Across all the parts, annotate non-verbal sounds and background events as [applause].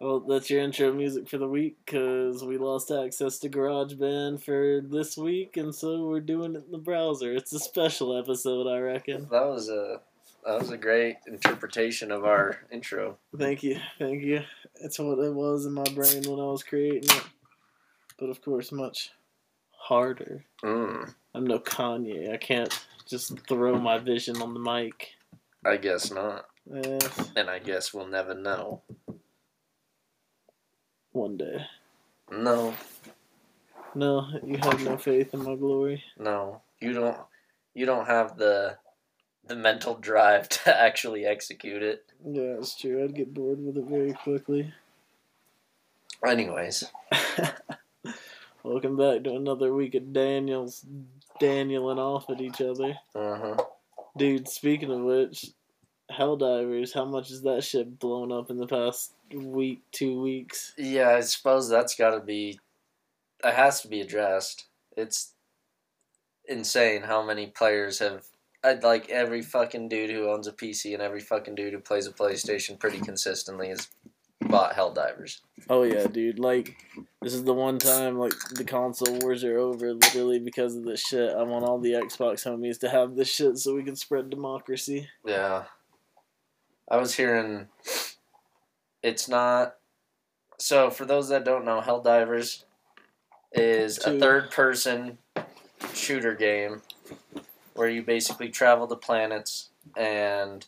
Well, that's your intro music for the week because we lost access to GarageBand for this week, and so we're doing it in the browser. It's a special episode, I reckon. That was a that was a great interpretation of our intro. Thank you, thank you. It's what it was in my brain when I was creating it, but of course, much harder. Mm, I'm no Kanye. I can't just throw my vision on the mic. I guess not, Eh, and I guess we'll never know. one day. No, No, you have no faith in my glory. no, you don't. You don't have the the mental drive [laughs] to actually execute it. Yeah, it's true. I'd get bored with it very quickly. Anyways, [laughs] Welcome back to another week of Daniels Danieling off at each other. uh huh. Dude, speaking of which, Helldivers, how much has that shit blown up in the past week, two weeks? Yeah, I suppose that's got to be. It has to be addressed. It's insane how many players have. I'd like every fucking dude who owns a PC and every fucking dude who plays a PlayStation pretty consistently has bought Helldivers. Oh yeah, dude. Like, this is the one time like the console wars are over, literally because of this shit. I want all the Xbox homies to have this shit so we can spread democracy. Yeah. I was hearing it's not so for those that don't know, Helldivers is a third person shooter game where you basically travel the planets and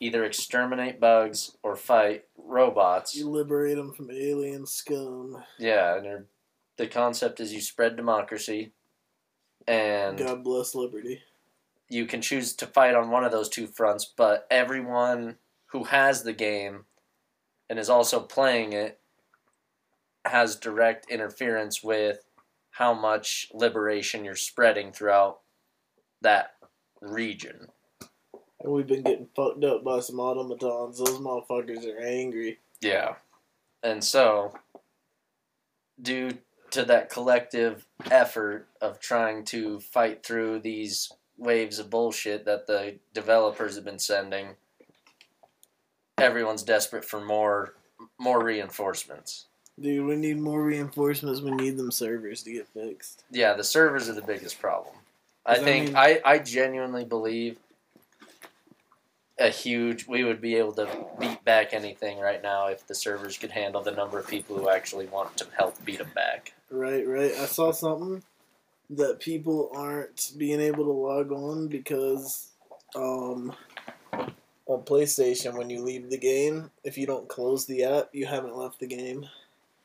either exterminate bugs or fight robots. You liberate them from alien scum. Yeah, and the concept is you spread democracy and God bless liberty. you can choose to fight on one of those two fronts, but everyone who has the game and is also playing it has direct interference with how much liberation you're spreading throughout that region. And we've been getting fucked up by some automatons. Those motherfuckers are angry. Yeah. And so, due to that collective effort of trying to fight through these waves of bullshit that the developers have been sending, everyone's desperate for more more reinforcements. Dude, we need more reinforcements. We need them servers to get fixed. Yeah, the servers are the biggest problem. I think mean- I, I genuinely believe a huge we would be able to beat back anything right now if the servers could handle the number of people who actually want to help beat them back. Right, right. I saw something that people aren't being able to log on because um, on PlayStation, when you leave the game, if you don't close the app, you haven't left the game.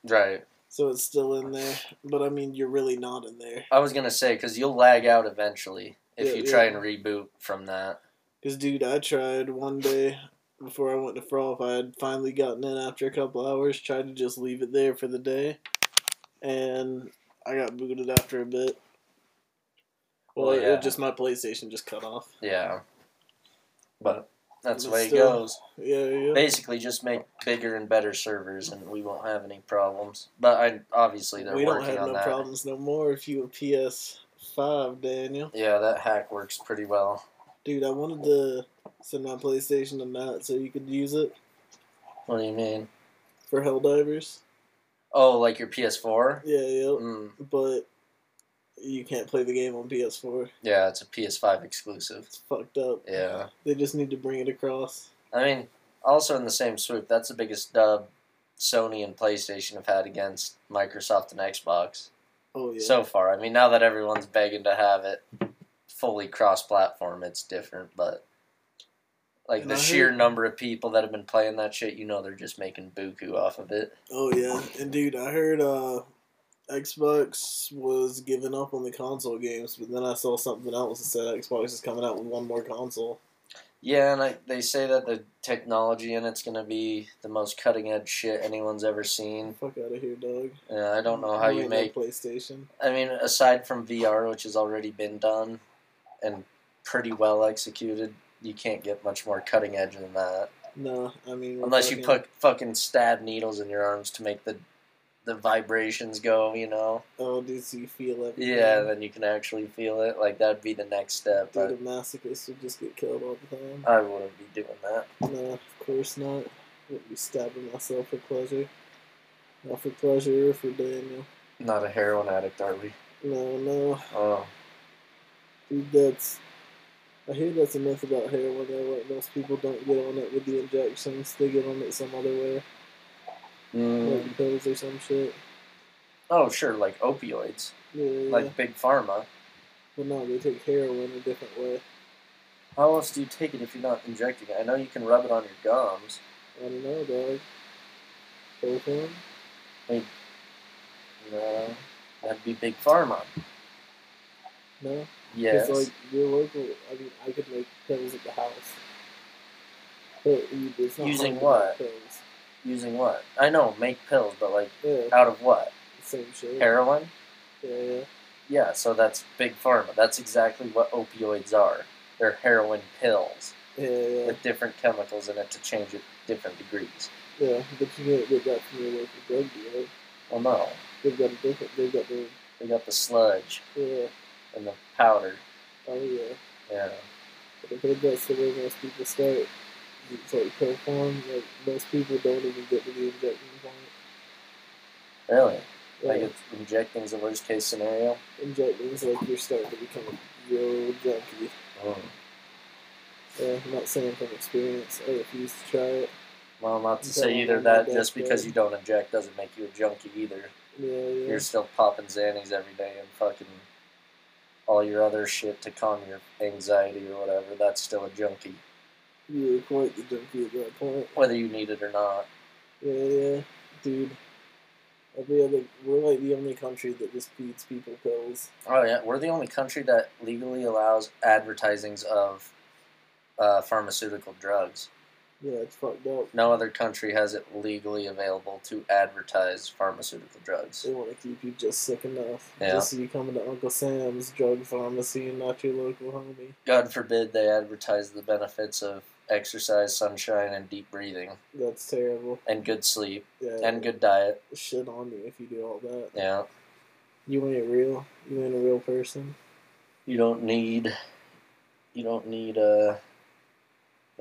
Right. So it's still in there. But I mean, you're really not in there. I was gonna say because you'll lag out eventually if Yeah, you yeah. try and reboot from that. Because, dude, I tried one day before I went to Froth. I had finally gotten in after a couple hours, tried to just leave it there for the day, and I got booted after a bit. Well, Well, it- yeah. it just my PlayStation just cut off. Yeah. But that's the way still- it goes. Yeah, yeah. Basically, just make bigger and better servers, and we won't have any problems. But I obviously they're we don't have no that. problems no more if you a PS5, Daniel. Yeah, that hack works pretty well. Dude, I wanted to send my PlayStation to Matt so you could use it What do you mean? for Helldivers. Oh, like your PS4? Yeah, yeah. Mm, But you can't play the game on PS4. yeah, it's a PS5 exclusive. It's fucked up. Yeah. They just need to bring it across. I mean, also in the same swoop, that's the biggest dub Sony and PlayStation have had against Microsoft and Xbox Oh, yeah. so far. I mean, now that everyone's begging to have it fully cross-platform, it's different. But like And the I sheer heard- number of people that have been playing that shit, you know, they're just making buku off of it. Oh, yeah. And, dude, I heard uh, Xbox was giving up on the console games, but then I saw something else that said Xbox is coming out with one more console. Yeah, and I, they say that the technology in it's gonna be the most cutting edge shit anyone's ever seen. Fuck out of here, dog. Uh, I don't know how you make PlayStation. I mean, aside from VR, which has already been done and pretty well executed, you can't get much more cutting edge than that. No, I mean Unless you put fucking stab needles in your arms to make the the vibrations go, you know. Oh, so you feel everything. Yeah, then you can actually feel it. Like that'd be the next step. Dude, But a masochist would just get killed all the time. I wouldn't be doing that. No, of course not. Wouldn't be stabbing myself for pleasure. Not for pleasure or for Daniel. Not a heroin addict, are we? No, no. Oh, that's. I hear that's a myth about heroin though. Like most people don't get on it with the injections; they get on it some other way, Mm. like pills or some shit. oh, sure, like opioids, Yeah, like big pharma. but no, they take heroin a different way. How else do you take it if you're not injecting it? I know you can rub it on your gums. I don't know, dog. Cocaine? No, that'd be big pharma. No. Yes. It's like your local. I mean, I could make pills at the house. But it's not Using what? Pills. Using what? I know, make pills, but like Yeah, out of what? same shit. Heroin? Yeah, yeah. Yeah, so that's big pharma. That's exactly what opioids are. They're heroin pills Yeah, yeah, with different chemicals in it to change it different degrees. yeah. But you can't get that from your local drug dealer. Well, no, They've got a different. They've got their. they got the sludge Yeah. And the powder. Oh yeah. Yeah. But I think that's the way most people start. It's like pill form. Like most people don't even get to the injection point. Really? Yeah. Like it's injecting's the worst case scenario? injecting is like you're starting to become a real junkie. Oh. Yeah, I'm not saying from experience. I refuse to try it. Well, not to say either that just because you don't inject doesn't make you a junkie either. Yeah, yeah. You're still popping Xannies every day and fucking all your other shit to calm your anxiety or whatever. That's still a junkie, You were quite the junkie at that point. whether you need it or not. Yeah, yeah. Dude. Every other, we're like the only country that just feeds people pills. Oh yeah, we're the only country that legally allows advertisings of uh, pharmaceutical drugs. Yeah, it's fucked up. No other country has it legally available to advertise pharmaceutical drugs. They want to keep you just sick enough. Yeah. Just so you come to Uncle Sam's drug pharmacy and not your local homie. God forbid they advertise the benefits of exercise, sunshine, and deep breathing, That's terrible. and good sleep, Yeah. and good diet. Shit on you if you do all that. Yeah, You ain't real. You ain't a real person. you don't need, you don't need uh,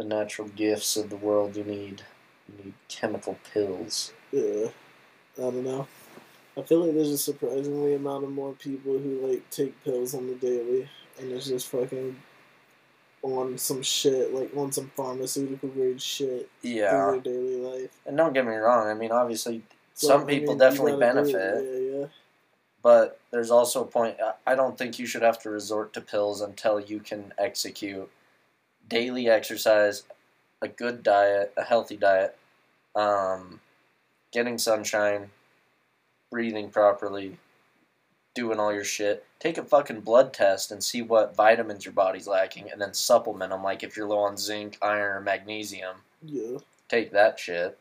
the natural gifts of the world. You need, you need chemical pills. Yeah. I don't know. I feel like there's a surprisingly amount of more people who like take pills on the daily and it's just fucking on some shit, like on some pharmaceutical grade shit Yeah, through their daily life. and don't get me wrong. I mean, obviously, So, some I people mean, you definitely benefit. it. Yeah, yeah. But there's also a point. I don't think you should have to resort to pills until you can execute daily exercise, a good diet, a healthy diet, um, getting sunshine, breathing properly, doing all your shit. Take a fucking blood test and see what vitamins your body's lacking, and then supplement them. Like if you're low on zinc, iron, or magnesium, Yeah. take that shit.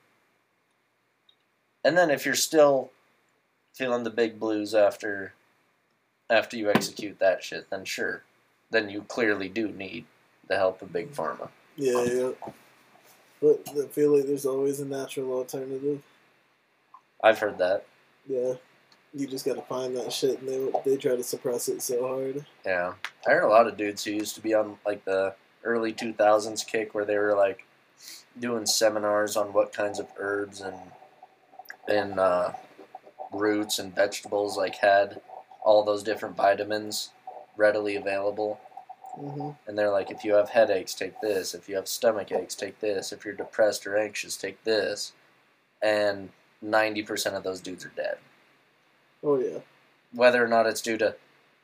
And then if you're still feeling the big blues after after you execute that shit, then sure. Then you clearly do need the help of big pharma. Yeah, yeah. But I feel like there's always a natural alternative. I've heard that. Yeah. You just gotta find that shit and they they try to suppress it so hard. Yeah. I heard a lot of dudes who used to be on like the early 2000s kick where they were like doing seminars on what kinds of herbs and and uh, roots and vegetables like had all those different vitamins readily available hmm and they're like if you have headaches take this if you have stomach aches take this if you're depressed or anxious take this and 90% of those dudes are dead Oh yeah. whether or not it's due to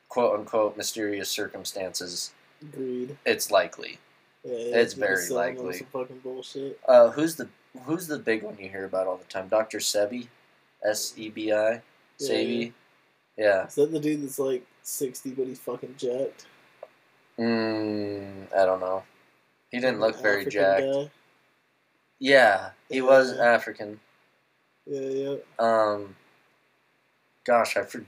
quote unquote mysterious circumstances Greed. it's likely Yeah. It's very likely. Some fucking bullshit. uh, who's the who's the big one you hear about all the time dr sebi s-e-b-i Yeah, sebi yeah Is that the dude that's like sixty but he's fucking jacked? Mm, i don't know he didn't look very African jacked guy? yeah he was african Yeah, yeah. Um, gosh, I for,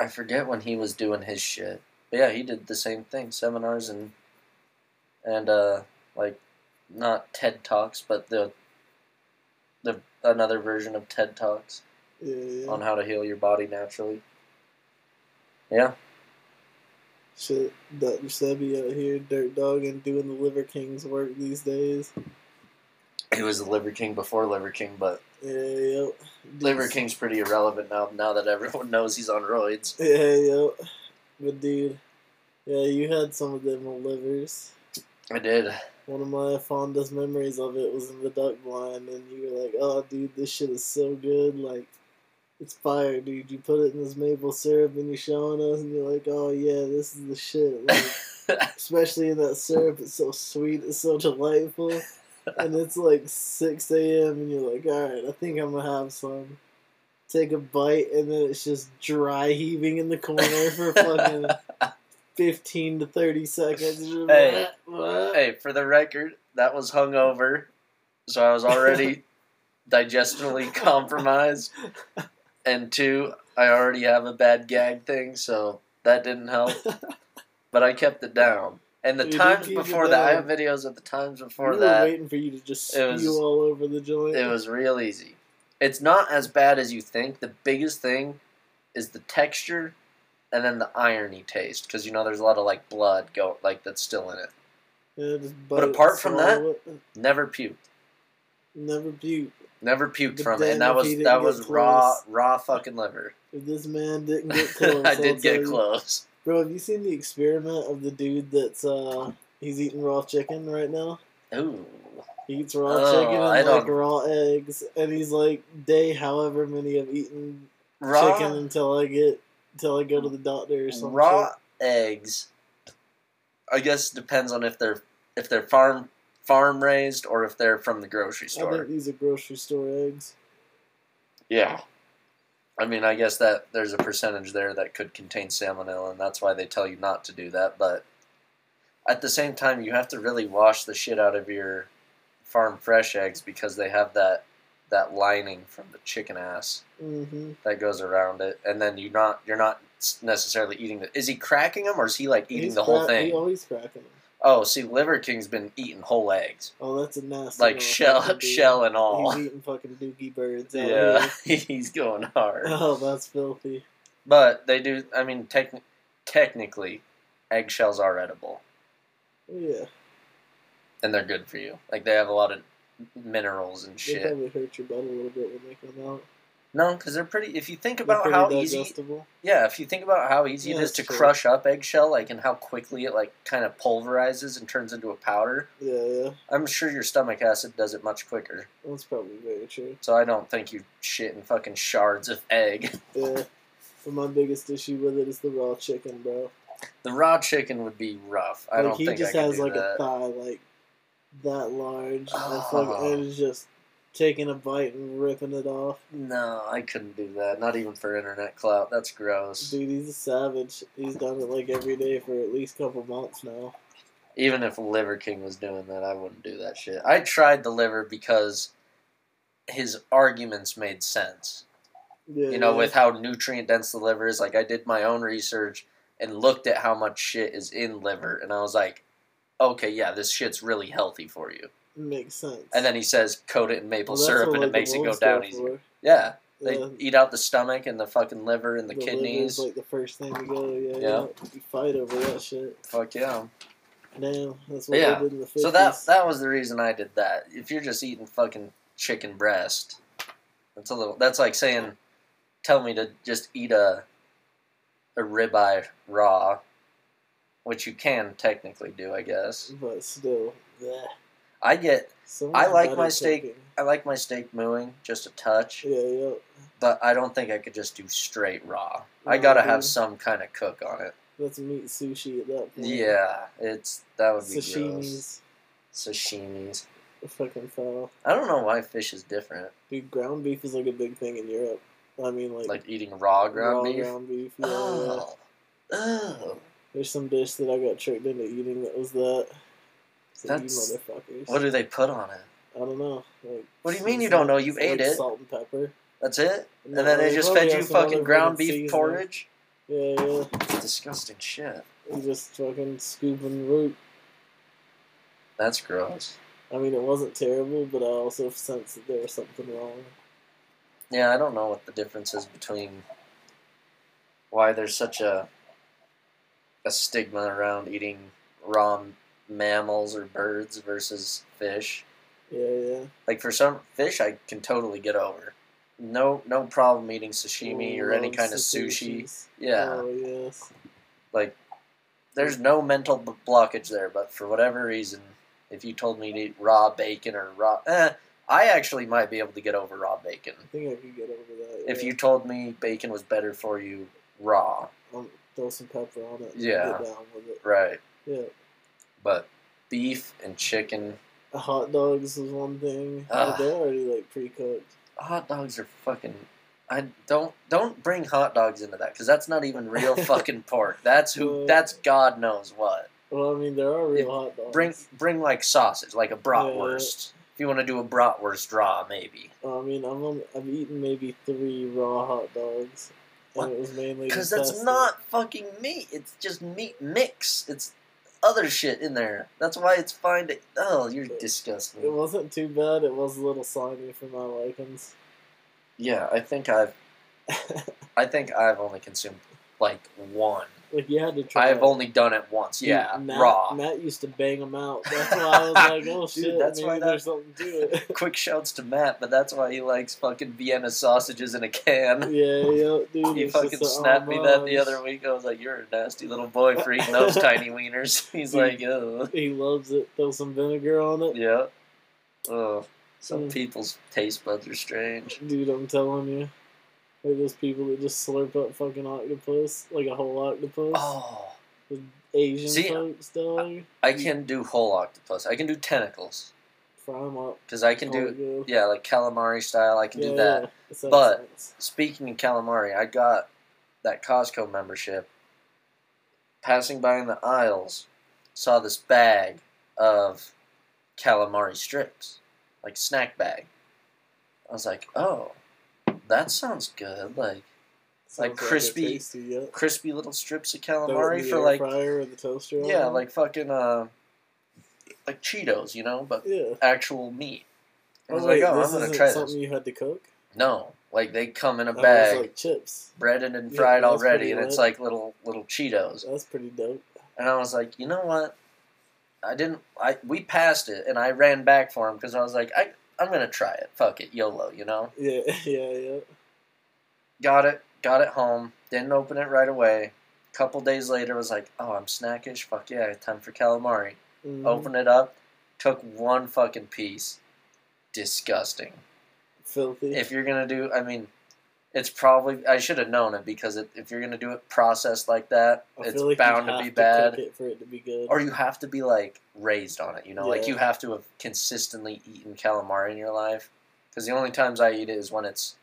I forget when he was doing his shit. But yeah, he did the same thing, seminars and and uh, like not TED talks, but the the another version of TED talks. Yeah, yeah. on how to heal your body naturally. Yeah, Shit, Dr. Sebi out here, dirt dog, and doing the Liver King's work these days. he was the Liver King before Liver King, but Yeah, yep. Liver King's pretty irrelevant now. Now that everyone [laughs] knows he's on roids. Yeah, yep. But dude, yeah, you had some of them livers. I did. One of my fondest memories of it was in the duck blind, and you were like, "Oh, dude, this shit is so good! Like, it's fire, dude. You put it in this maple syrup, and you're showing us, and you're like, "Oh yeah, this is the shit." [laughs] Like, especially in that syrup, it's so sweet, it's so delightful, and it's like six a.m. and you're like, "All right, I think I'm gonna have some." Take a bite, and then it's just dry heaving in the corner for [laughs] fucking fifteen to thirty seconds. [laughs] Hey. hey, for the record, that was hungover, so I was already digestionally compromised, and two, I already have a bad gag thing, so that didn't help. [laughs] But I kept it down. And the You times before that, I have videos of the times before we that. waiting for you to just spew was- all over the joint. It was real easy. It's not as bad as you think. The biggest thing is the texture and then the irony taste because you know there's a lot of like blood go like that's still in it. Yeah, just But apart from that- it, Never puked. never puke. Never puked from it. And that was that was raw close- raw fucking liver. If this man didn't get [laughs] close, I did get close. Bro, have you seen the experiment of the dude that's uh he's eating raw chicken right now? Ooh. He eats raw Oh, chicken I and like don't- raw eggs, and he's like day however many I've eaten Raw chicken until I get until I go to the doctor or something. raw eggs I guess depends on if they're if they're farm farm raised or if they're from the grocery I store. think these are grocery store eggs. Yeah. I mean, I guess that there's a percentage there that could contain salmonella, and that's why they tell you not to do that. But at the same time, you have to really wash the shit out of your farm fresh eggs because they have that that lining from the chicken ass Mm-hmm. that goes around it, and then you're not you're not necessarily eating the. Is he cracking them or is he like eating He's the whole crack- He thing? always cracking them. Oh, see, Liver King's been eating whole eggs, Oh, that's a nasty. like shell dude. shell and all. He's eating fucking dookie birds. Out Yeah, Here. [laughs] he's going hard. Oh, that's filthy. But they do. I mean, techni- technically, eggshells are edible, Yeah, and they're good for you. Like they have a lot of minerals and they shit. probably hurt your butt a little bit when they come out. No, because they're pretty. If you think about how easy, yeah, if you think about how easy Yeah, it is to true. crush up eggshell, like and how quickly it like kind of pulverizes and turns into a powder, Yeah, yeah, I'm sure your stomach acid does it much quicker. that's probably very true. So I don't think you shit in fucking shards of egg. [laughs] Yeah, but my biggest issue with it is the raw chicken, bro. The raw chicken would be rough. I like don't he think just has like that. a thigh like that large, and, Oh. fucking, and it's just taking a bite and ripping it off. No, I couldn't do that. Not even for internet clout. That's gross. Dude, he's a savage. He's done it like every day for at least a couple months now. Even if Liver King was doing that, I wouldn't do that shit. I tried the liver because his arguments made sense. Yeah, You know, yeah. with how nutrient dense the liver is. Like, I did my own research and looked at how much shit is in liver, and I was like, okay, yeah, this shit's really healthy for you. Makes sense. And then he says, coat it in maple Well, syrup, and it like, the makes it go down easier. for. Yeah, they Yeah, eat out the stomach and the fucking liver and the, liver's, kidneys. like the first thing to go. Yeah, Yeah. You fight over that shit. Fuck yeah. Damn, that's what Yeah. did in the 50s. So that that was the reason I did that. If you're just eating fucking chicken breast, that's a little. That's like saying, tell me to just eat a a ribeye raw, which you can technically do, I guess. But still, yeah. I get. So I like my steak- cooking. I like my steak mooing just a touch, Yeah, yeah. but I don't think I could just do straight raw. I mm-hmm. gotta have some kind of cook on it. That's meat sushi at that point. Yeah, it's that would be gross. Sashimis. Sashimis. Fucking foul. I don't know why fish is different. Dude, ground beef is like a big thing in Europe. I mean, like, Like eating raw ground raw beef. ground beef. Yeah, yeah. Oh. Oh. There's some dish that I got tricked into eating that was that. That's- motherfuckers. What do they put on it? I don't know. Like, What do you mean you don't know? You like ate it. Salt and pepper. That's it? No, And then they they just fed you fucking ground beef seasoning. porridge? Yeah, yeah. Disgusting shit. You just fucking scooping root. That's gross. I mean, it wasn't terrible, but I also sensed that there was something wrong. Yeah, I don't know what the difference is between why there's such a a stigma around eating raw mammals or birds versus fish. Yeah, yeah. Like for some fish, I can totally get over. No, no problem eating sashimi or any kind the of sushi. Yeah, Oh yes. like there's no mental b- blockage there. But for whatever reason, if you told me to eat raw bacon or raw, eh, I actually might be able to get over raw bacon. I think I could get over that. If you told me bacon was better for you raw, um, throw some pepper on it. and Yeah. Get down with it. right? Yeah. But beef and chicken, Uh, Hot dogs is one thing. But they're already like pre-cooked. hot dogs are fucking. I don't don't bring hot dogs into that because that's not even real [laughs] fucking pork. That's who. Uh, That's God knows what. Well, I mean, there are real Yeah, hot dogs. Bring bring like sausage, like a bratwurst. If you want to do a bratwurst raw, maybe. I mean, I'm only, I've eaten maybe three raw hot dogs, What? it was mainly Because that's not fucking meat. It's just meat mix. It's other shit in there. That's why it's fine to. Oh, you're disgusting. It wasn't too bad. It was a little slimy for my likings. Yeah, I think I've. [laughs] I think I've only consumed like one. like you had to try. I've it. only done it once. Dude, Yeah, Matt, raw. Matt used to bang them out. [laughs] That's why I was like, oh Dude, shit, that's why that- there's something to it. [laughs] Quick shouts to Matt, but that's why he likes fucking Vienna sausages in a can. [laughs] yeah, yeah, dude. He fucking snapped me that the other week. I was like, "You're a nasty little boy for eating those tiny wieners." He's Dude. like, "Oh, He loves it. Throw some vinegar on it. yeah." Oh, some Mm. people's taste buds are strange. Dude, I'm telling you. Like those people that just slurp up fucking octopus, like a whole octopus. Oh, The Asian See, folks, dog. I can do whole octopus. I can do tentacles Fry them up. because I can do good. yeah, like calamari style. I can Yeah, do that. yeah. But- sense. Speaking of calamari, I got that Costco membership. Passing by in the aisles, saw this bag of calamari strips, like snack bag. I was like, "Oh, that sounds good!" Like like crispy- tasty, yeah. crispy little strips of Throw it in calamari for like fryer or the toaster. yeah, like fucking uh, like Cheetos, you know, but yeah. actual meat. I was Oh, like, wait, "Oh, I'm gonna try something this." you had to cook. No, like they come in a Oh, it's bag. like chips. breaded and fried that's already, and it's like little little Cheetos. That's pretty dope. And I was like, you know what? I didn't. I we passed it, and I ran back for him because I was like, I I'm gonna try it. Fuck it, YOLO, you know. [laughs] Yeah, yeah, yeah. Got it, got it home. Didn't open it right away. Couple days later, was like, oh, I'm snackish. Fuck yeah, time for calamari. Mhm. Open it up. Took one fucking piece. Disgusting. Filthy. If you're gonna do, I mean. It's probably I should have known it because it, if you're gonna do it processed like that, I it's like bound to be to bad. it for it to be good. or you have to be like raised on it you know like you have to have consistently eaten calamari in your life because the only times i eat it is when it's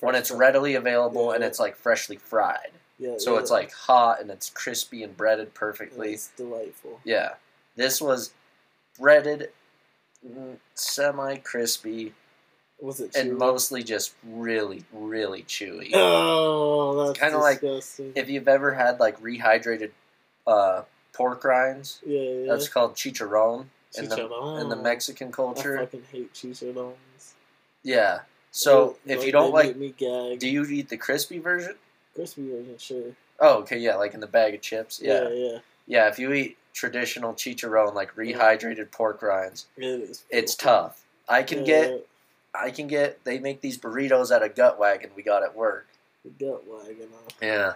when it's fry. readily available and Yeah. it's like freshly fried Yeah, so yeah. it's like hot and it's crispy and breaded And perfectly It's delightful. yeah this was breaded mm, semi crispy Was it and mostly just really really chewy Oh, that's Kinda like- if you've ever had like rehydrated uh, pork rinds yeah, yeah. that's called chicharron in the, in the mexican culture I fucking hate chicharrones. Yeah. So if you don't like, me gag. do you eat the crispy version? crispy version, sure. Oh, okay, yeah, like in the bag of chips. Yeah, yeah, yeah. yeah. if you eat traditional chicharron, like rehydrated pork rinds, It is. it's tough. I can Yeah, get, yeah. I can get. They make these burritos at a gut wagon we got at work. the gut wagon. Huh? Yeah.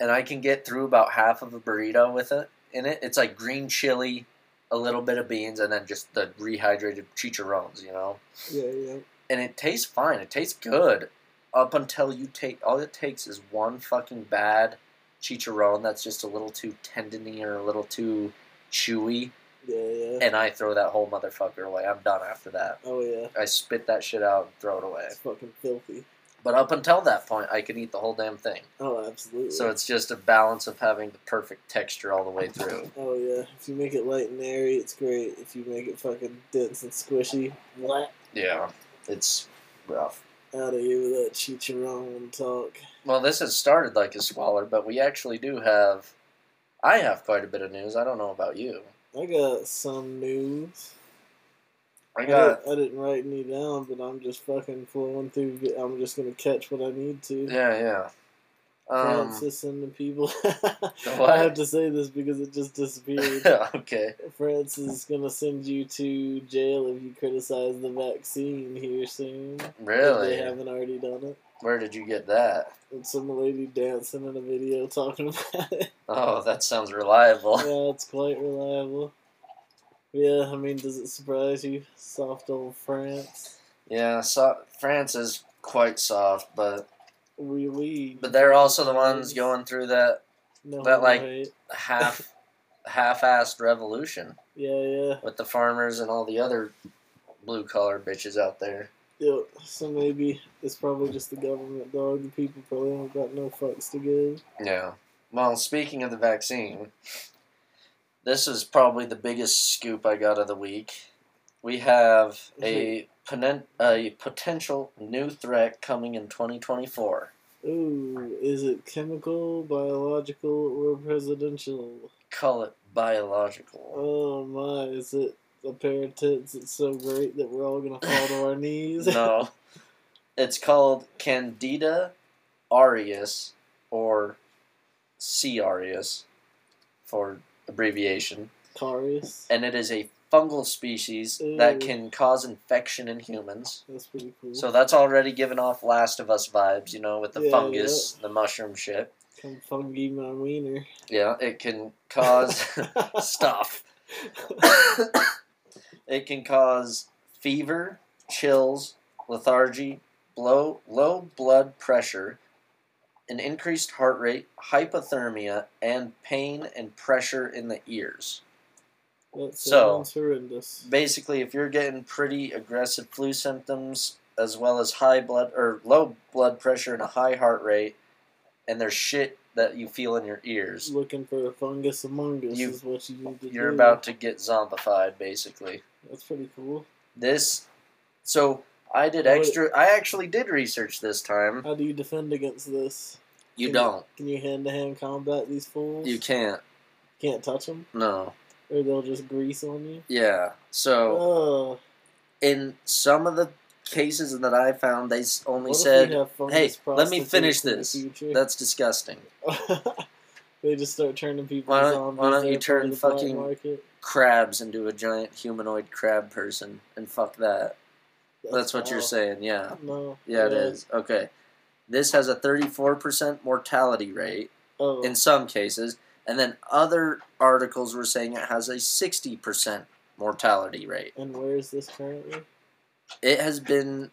And I can get through about half of a burrito with it in it. It's like green chili, a little bit of beans, and then just the rehydrated chicharrones. You know. Yeah, yeah. and it tastes fine. It tastes good up until you take. All it takes is one fucking bad chicharron that's just a little too tendony or a little too chewy, Yeah, yeah. and I throw that whole motherfucker away. I'm done after that. Oh yeah. I spit that shit out and throw it away. It's fucking filthy. But up until that point, I can eat the whole damn thing. Oh, absolutely. So it's just a balance of having the perfect texture all the way through. Oh yeah. If you make it light and airy, it's great. If you make it fucking dense and squishy, what? Yeah, it's rough. Out of here with that chicharron talk. Well, this has started like a squalor, but we actually do have. I have quite a bit of news. I don't know about you. I got some news. I I, got didn't, I didn't write any down, but I'm just fucking flowing through. I'm just gonna catch what I need to. yeah, yeah. Um, Francis and the people. [laughs] I have to say this because it just disappeared. [laughs] okay. France is gonna send you to jail if you criticize the vaccine here soon. If Really? they haven't already done it. Where did you get that? And some lady dancing in a video talking about it. Oh, that sounds reliable. yeah, it's quite reliable. Yeah, I mean, does it surprise you? Soft old France. Yeah, so France is quite soft, but Really? but they're also the ones going through that No, that, like- right. half half-assed revolution Yeah, yeah. with the farmers and all the other blue collar bitches out there. Yeah, so maybe it's probably just the government, dog. The people probably don't got no fucks to give. Yeah. Well, speaking of the vaccine, this is probably the biggest scoop I got of the week. We have a ponen- a potential new threat coming in 2024. Ooh, is it chemical, biological, or presidential? Call it biological. Oh my, is it a pair of tits that's so great that we're all gonna fall to our knees? no. [laughs] It's called Candida auris or C. auris for abbreviation. Carius. And it is a fungal species that can cause infection in humans. That's pretty cool. So that's already giving off Last of Us vibes, you know, with the Yeah, fungus, the mushroom shit. Come fungi my wiener. Yeah, it can cause [laughs] [laughs] stuff. It can cause fever, chills, lethargy, low low blood pressure, an increased heart rate, hypothermia, and pain and pressure in the ears. That So- horrendous. Basically, if you're getting pretty aggressive flu symptoms as well as high blood or low blood pressure and a high heart rate, and there's shit that you feel in your ears, Looking for a fungus among us You- is what you need to you're do. about to get zombified, basically. That's pretty cool. This, so I did extra. I actually did research this time. How do you defend against this? You Can don't. Can you hand to hand combat these fools? You can't. Can't touch them, No. or they'll just grease on you. Yeah. So Oh, in some of the cases that I found, they only what said, we have fungus "Hey, let me finish this." "That's disgusting." [laughs] they just start turning people Why don't- zombies. why don't you turn of the black fucking- Crabs into a giant humanoid crab person, and fuck that. That's what you're saying. Yeah. No. Yeah, it is. Okay. This has a 34% mortality rate. Oh, in some cases, and then other articles were saying it has a 60% mortality rate. and where is this currently? It has been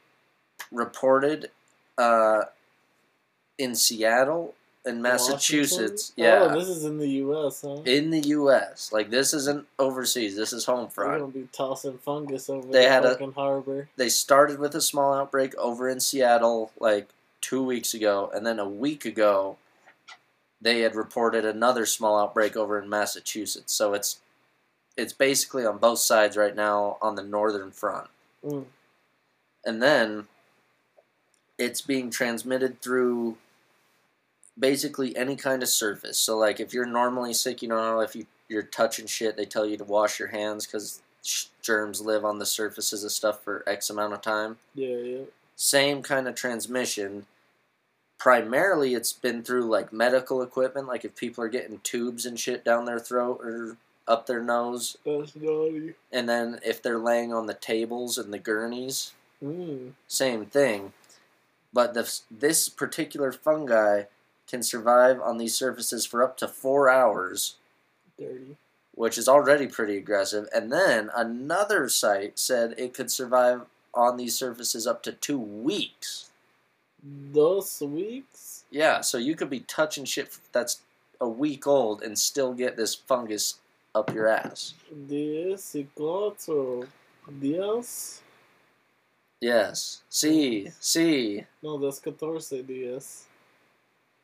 reported uh, in Seattle and Massachusetts. Washington? Yeah. Oh, this is in the U.S., huh? in the U.S. Like, this isn't overseas. This is home front. We're gonna be tossing fungus over They the had a- harbor. They started with a small outbreak over in Seattle, like, two weeks ago, and then a week ago, they had reported another small outbreak over in Massachusetts. So it's it's basically on both sides right now on the northern front. Mm. And then it's being transmitted through basically any kind of surface. So like if you're normally sick, you know, if you you're touching shit, they tell you to wash your hands cuz germs live on the surfaces of stuff for X amount of time Yeah, yeah. same kind of transmission. Primarily, it's been through like medical equipment, like if people are getting tubes and shit down their throat or up their nose, That's naughty. and then if they're laying on the tables and the gurneys, Mm. same thing. But the, this particular fungi can survive on these surfaces for up to four hours, Dirty. which is already pretty aggressive. And then another site said it could survive on these surfaces up to two weeks. Those weeks? Yeah, so you could be touching shit that's a week old and still get this fungus up your ass. Diez y cuatro días? Yes. See, [laughs] see. No, that's catorce días.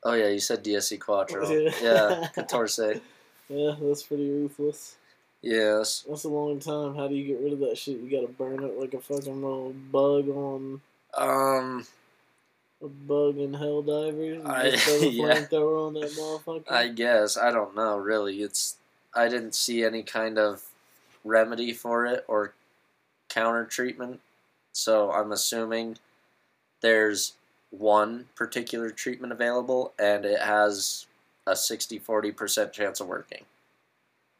Oh yeah, you said DSC Quattro. [laughs] Yeah. Yeah, Catorce. Yeah, that's pretty ruthless. Yes. That's a long time. How do you get rid of that shit? You gotta burn it like a fucking little bug on Um, a bug in Helldivers. You I- [laughs] yeah. flamethrower on that motherfucker. I guess I don't know. Really, it's I didn't see any kind of remedy for it or counter treatment. So I'm assuming there's one particular treatment available and it has a 60 40% chance of working.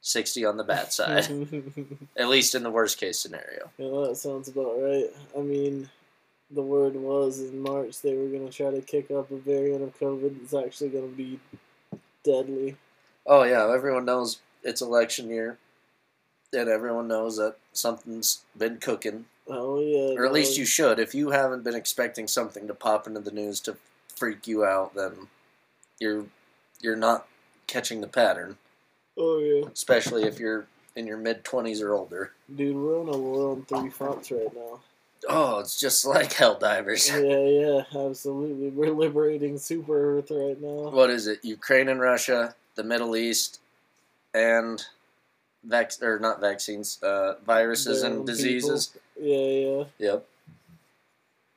60 on the bad side, [laughs] at least in the worst case scenario. Yeah, that sounds about right. I mean, the word was in March they were going to try to kick up a variant of COVID that's actually going to be deadly. Oh, yeah, everyone knows it's election year, and everyone knows that something's been cooking. Oh, yeah. Or at least you should. If you haven't been expecting something to pop into the news to freak you out, then you're you're not catching the pattern. Oh, yeah. Especially if you're in your mid twenties or older. Dude, we're on a war on three fronts right now. Oh, it's just like Helldivers. Yeah, yeah, absolutely. We're liberating Super Earth right now. What is it? Ukraine and Russia, the Middle East, and vac or not vaccines, uh, viruses and diseases. Yeah, yeah. Yep.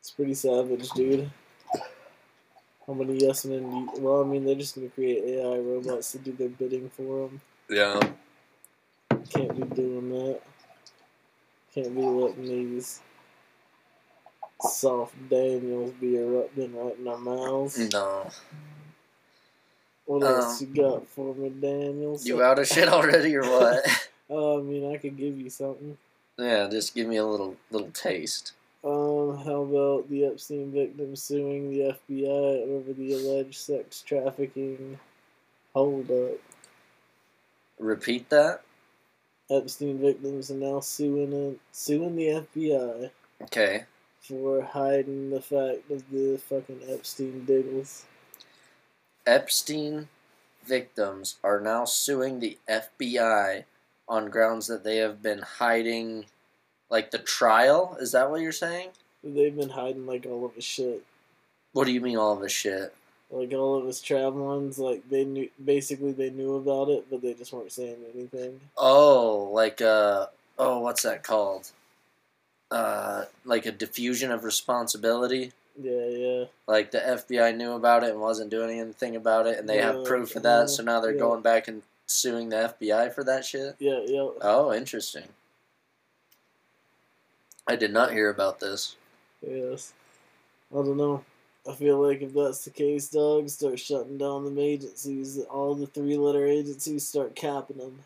It's pretty savage, dude. How many yes men? Do you, well, I mean, they're just gonna create AI robots to do their bidding for them. Yeah. Can't be doing that. Can't be letting these soft Daniels be erupting right in our mouths. No. What else Um, you got for me, Daniels? You out of shit already or what? Uh, [laughs] [laughs] I mean, I could give you something. yeah, just give me a little little taste. Um, how about the Epstein victim suing the FBI over the alleged sex trafficking holdup? Repeat that. Epstein victims are now suing it, suing the FBI Okay. for hiding the fact of the fucking Epstein diggles. Epstein victims are now suing the FBI on grounds that they have been hiding, like the trial. Is that what you're saying? They've been hiding like all of his shit, What do you mean all of this shit? like all of his travelings. Like they knew, basically they knew about it, but they just weren't saying anything. Oh, like uh oh, what's that called? Uh, like a diffusion of responsibility. Yeah, yeah. Like the FBI knew about it and wasn't doing anything about it, and they have proof of uh, that. So now they're yeah. going back and suing the FBI for that shit. Yeah, yeah. Oh, interesting. I did not hear about this. Yes. I don't know. I feel like if that's the case, dog, start shutting down them agencies. All the three-letter agencies start capping them.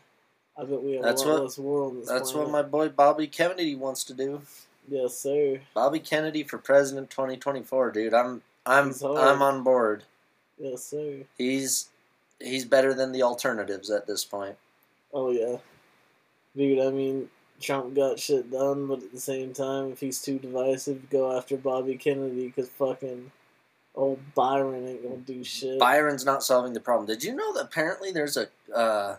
I bet we have That's a lot what- less war on this That's what my boy Bobby Kennedy wants to do. Yes, sir. Bobby Kennedy for president 2024, dude. I'm I'm I'm on board. Yes, sir. He's he's better than the alternatives at this point. Oh yeah, dude. I mean, Trump got shit done, but at the same time, if he's too divisive, go after Bobby Kennedy because fucking old Byron ain't gonna do shit. Byron's not solving the problem. Did you know that apparently there's a uh,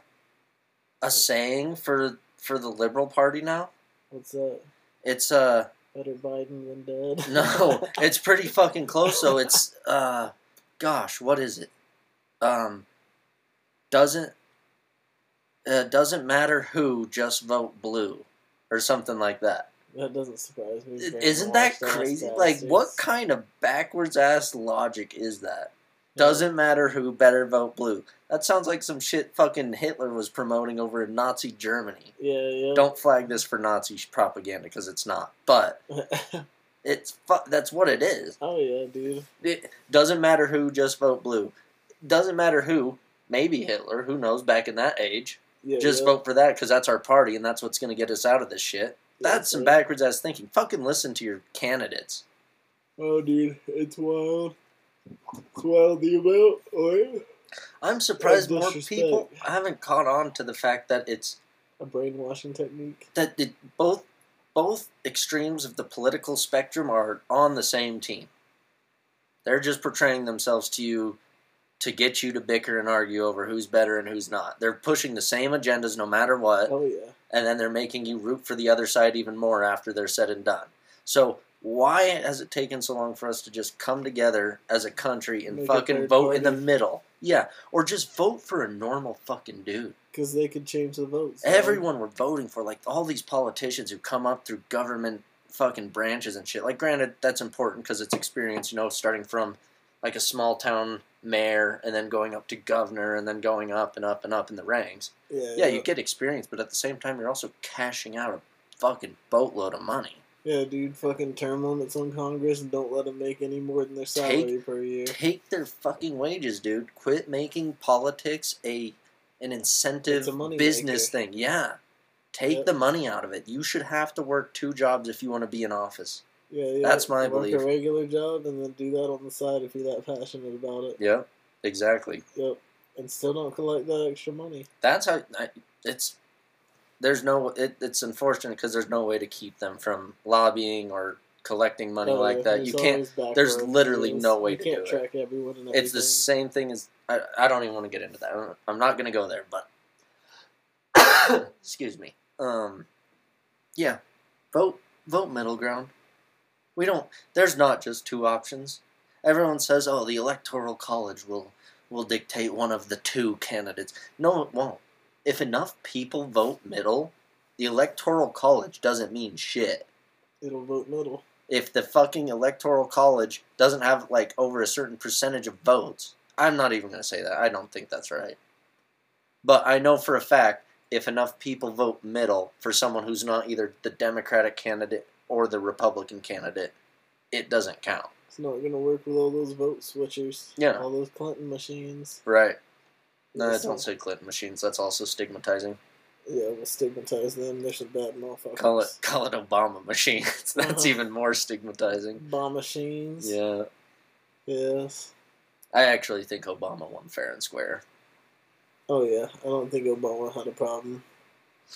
a saying for for the Liberal Party now? What's that? It's uh Better Biden than dead. no, [laughs] it's pretty fucking close. So it's uh, gosh, what is it? Um, doesn't uh, doesn't matter who, just vote blue, or something like that. That doesn't surprise me. Isn't that crazy? Like, what kind of backwards ass logic is that? Doesn't matter who, better vote blue. That sounds like some shit fucking Hitler was promoting over in Nazi Germany. Yeah, yeah. Don't flag this for Nazi propaganda because it's not. But [laughs] it's fu- that's what it is. oh yeah, dude. It doesn't matter who, just vote blue. Doesn't matter who, maybe Hitler, who knows, back in that age. Yeah, Just yeah. vote for that because that's our party and that's what's going to get us out of this shit. Yeah, That's some backwards ass thinking. Fucking listen to your candidates. Oh, dude, it's wild. Wild the amount. I'm surprised more people haven't caught on to the fact that it's a brainwashing technique. that it, both both extremes of the political spectrum are on the same team. They're just portraying themselves to you to get you to bicker and argue over who's better and who's not. They're pushing the same agendas no matter what, Oh yeah. and then they're making you root for the other side even more after they're said and done. So why has it taken so long for us to just come together as a country and Make fucking vote in the middle? Yeah, or just vote for a normal fucking dude. Because they could change the votes. Everyone we're voting for, like all these politicians who come up through government fucking branches and shit. Like, granted, that's important because it's experience, you know, starting from like a small town mayor and then going up to governor and then going up and up and up in the ranks. Yeah, Yeah, you get experience, but at the same time, you're also cashing out a fucking boatload of money. Yeah, dude, fucking term limits on Congress and don't let them make any more than their salary per year. Take their fucking wages, dude. Quit making politics a an incentive a business maker. thing. Yeah. Take Yep. the money out of it. You should have to work two jobs if you want to be in office. Yeah, yeah. That's my work belief. Work a regular job and then do that on the side if you're that passionate about it. Yep. Exactly. Yep. And still don't collect that extra money. That's how I, it's. There's no. It, it's unfortunate because there's no way to keep them from lobbying or collecting money Oh, like that. You can't. there's literally no way you to do it. track everyone and It's the same thing as I, I don't even want to get into that. I'm not going to go there, but [coughs] excuse me. Um, yeah, vote vote middle ground. We don't. There's not just two options. Everyone says, "Oh, the electoral college will will dictate one of the two candidates." No, it won't. If enough people vote middle, the electoral college doesn't mean shit It'll vote middle. if the fucking electoral college doesn't have like over a certain percentage of votes. I'm not even going to say that. I don't think that's right. But I know for a fact if enough people vote middle for someone who's not either the Democratic candidate or the Republican candidate, it doesn't count. It's not gonna work with all those vote switchers. Yeah. All those Clinton machines. Right. No, It's don't not- say Clinton machines. That's also stigmatizing. Yeah, we'll stigmatize them. They're some bad motherfuckers. Call it call it Obama machines. [laughs] That's Uh-huh. even more stigmatizing. Bomb machines. Yeah. Yes. I actually think Obama won fair and square. Oh yeah. I don't think Obama had a problem.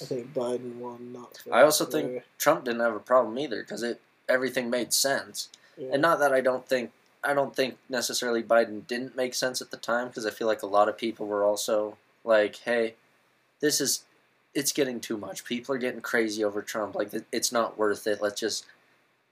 I think Biden won. Not. fair I also think. Trump didn't have a problem either because it everything made sense. Yeah. And not that I don't think I don't think necessarily Biden didn't make sense at the time because I feel like a lot of people were also like, "Hey, this is it's getting too much. People are getting crazy over Trump. Like it's not worth it. Let's just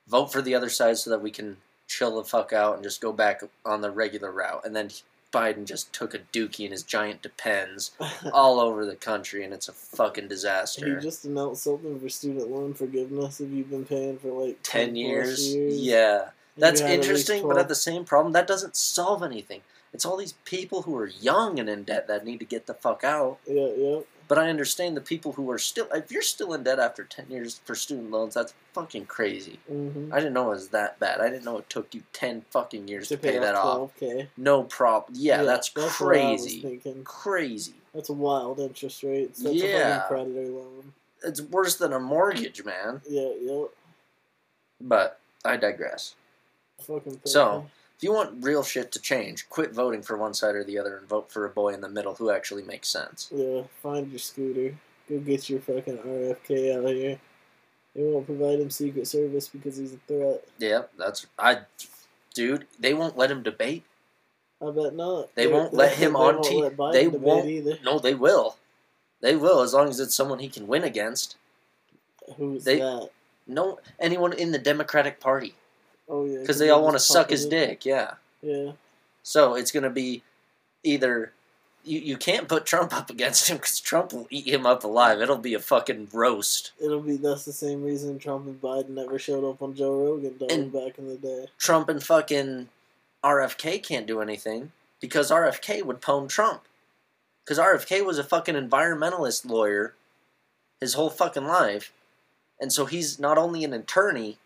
vote for the other side so that we can chill the fuck out and just go back on the regular route." And then Biden just took a dookie in his giant Depends [laughs] all over the country, and it's a fucking disaster. he just announced something for student loan forgiveness if you've been paying for like 10 plus years. years. Yeah. That's had at least interesting, but 12. at the same problem, that doesn't solve anything. It's all these people who are young and in debt that need to get the fuck out. Yeah, yeah. But I understand the people who are still. If you're still in debt after 10 years for student loans, that's fucking crazy. Mm-hmm. I didn't know it was that bad. I didn't know it took you 10 fucking years to, pay, that off. 12K. No problem. Yeah, that's, what I was crazy. thinking. Crazy. That's a wild interest rate. That's Yeah. a fucking creditor loan. It's worse than a mortgage, man. Yeah, yeah. But I digress. Fucking So, If you want real shit to change, quit voting for one side or the other and vote for a boy in the middle who actually makes sense. yeah, find your scooter. Go get your fucking RFK out of here. They won't provide him Secret Service because he's a threat. Yeah, that's I, dude. They won't let him debate. I bet not. They won't let him they on won't T- let they won't- either. No, they will. They will as long as it's someone he can win against. Who's they- that? No, anyone in the Democratic Party Oh yeah, because they all want to suck his dick. Yeah. Yeah, So it's gonna be either you you can't put Trump up against him because Trump will eat him up alive. It'll be a fucking roast. it'll be. That's the same reason Trump and Biden never showed up on Joe Rogan And- back in the day. Trump and fucking RFK can't do anything because RFK would pwn Trump. Because RFK was a fucking environmentalist lawyer his whole fucking life. And so he's not only an attorney,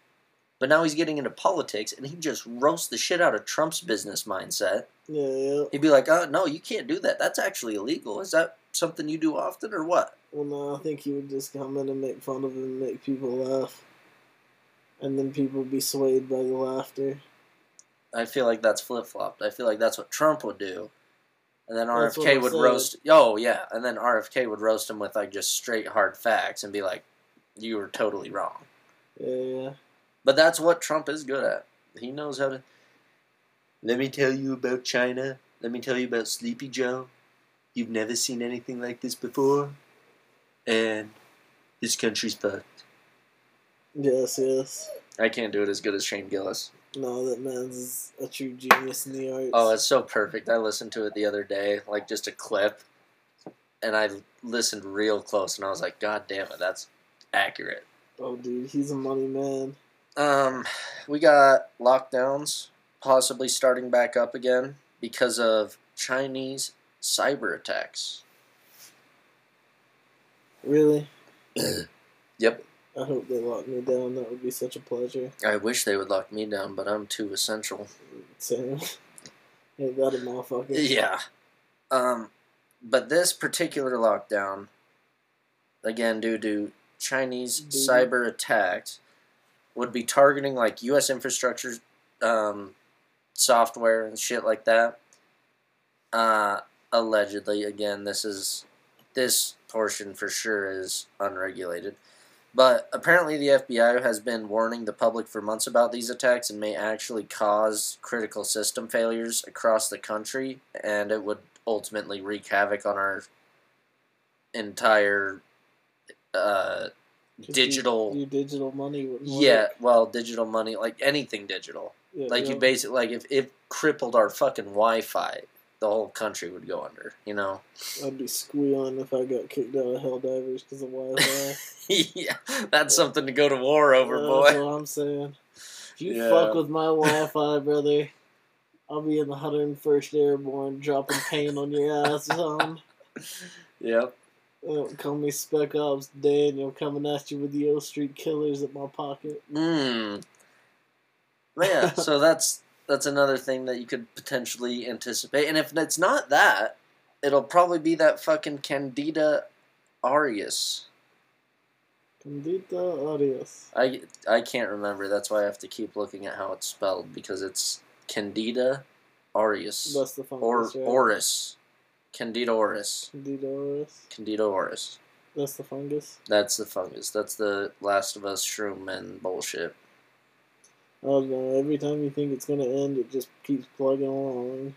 but now he's getting into politics and he just roasts the shit out of Trump's business mindset. Yeah, yeah. He'd be like, oh, no, you can't do that. That's actually illegal. Is that something you do often or what? Well, no, I think he would just come in and make fun of him and make people laugh. And then people would be swayed by the laughter. I feel like that's flip flopped. I feel like that's what Trump would do. And then RFK would saying. roast. Oh, yeah. And then RFK would roast him with like just straight hard facts and be like, you were totally wrong. Yeah, yeah. But that's what Trump is good at. He knows how to. Let me tell you about China. Let me tell you about Sleepy Joe. You've never seen anything like this before. And this country's fucked. Yes, yes. I can't do it as good as Shane Gillis. No, that man's a true genius in the arts. Oh, it's so perfect. I listened to it the other day, like just a clip, and I listened real close, and I was like, God damn it, that's accurate. Oh, dude, he's a money man. Um, we got lockdowns possibly starting back up again because of Chinese cyber attacks. Really? [clears throat] Yep. I hope they lock me down. That would be such a pleasure. I wish they would lock me down, but I'm too essential. Same. [laughs] Ain't that a motherfucker? Yeah. Um, but this particular lockdown, again, due to Chinese Dude. cyber attacks, would be targeting like U.S. infrastructure, um, software and shit like that. Uh, allegedly, again, this is this portion for sure is unregulated. But apparently, the FBI has been warning the public for months about these attacks and may actually cause critical system failures across the country, and it would ultimately wreak havoc on our entire uh, digital. Your, your digital money yeah, well, digital money, like anything digital. Yeah, Like you yeah. basically, like if it crippled our fucking Wi-Fi, the whole country would go under. You know. I'd be squealing if I got kicked out of Hell Helldivers because of Wi-Fi. [laughs] yeah, that's something to go to war over, That's boy. what I'm saying. If you Yeah. fuck with my Wi-Fi, brother, I'll be in the 101st Airborne dropping paint on your ass, son. [laughs] Yep. Uh, call me Spec Ops Daniel coming at you with the O Street Killers at my pocket. Mm. But yeah, [laughs] so that's that's another thing that you could potentially anticipate, and if it's not that, it'll probably be that fucking Candida aureus. Candida Adios. I I can't remember. That's why I have to keep looking at how it's spelled because it's Candida aureus That's the or right? oris, Candida auris, Candida auris. That's the fungus. That's the fungus. That's the Last of Us shroom and bullshit. Oh don't. Every time you think it's gonna end, it just keeps plugging along.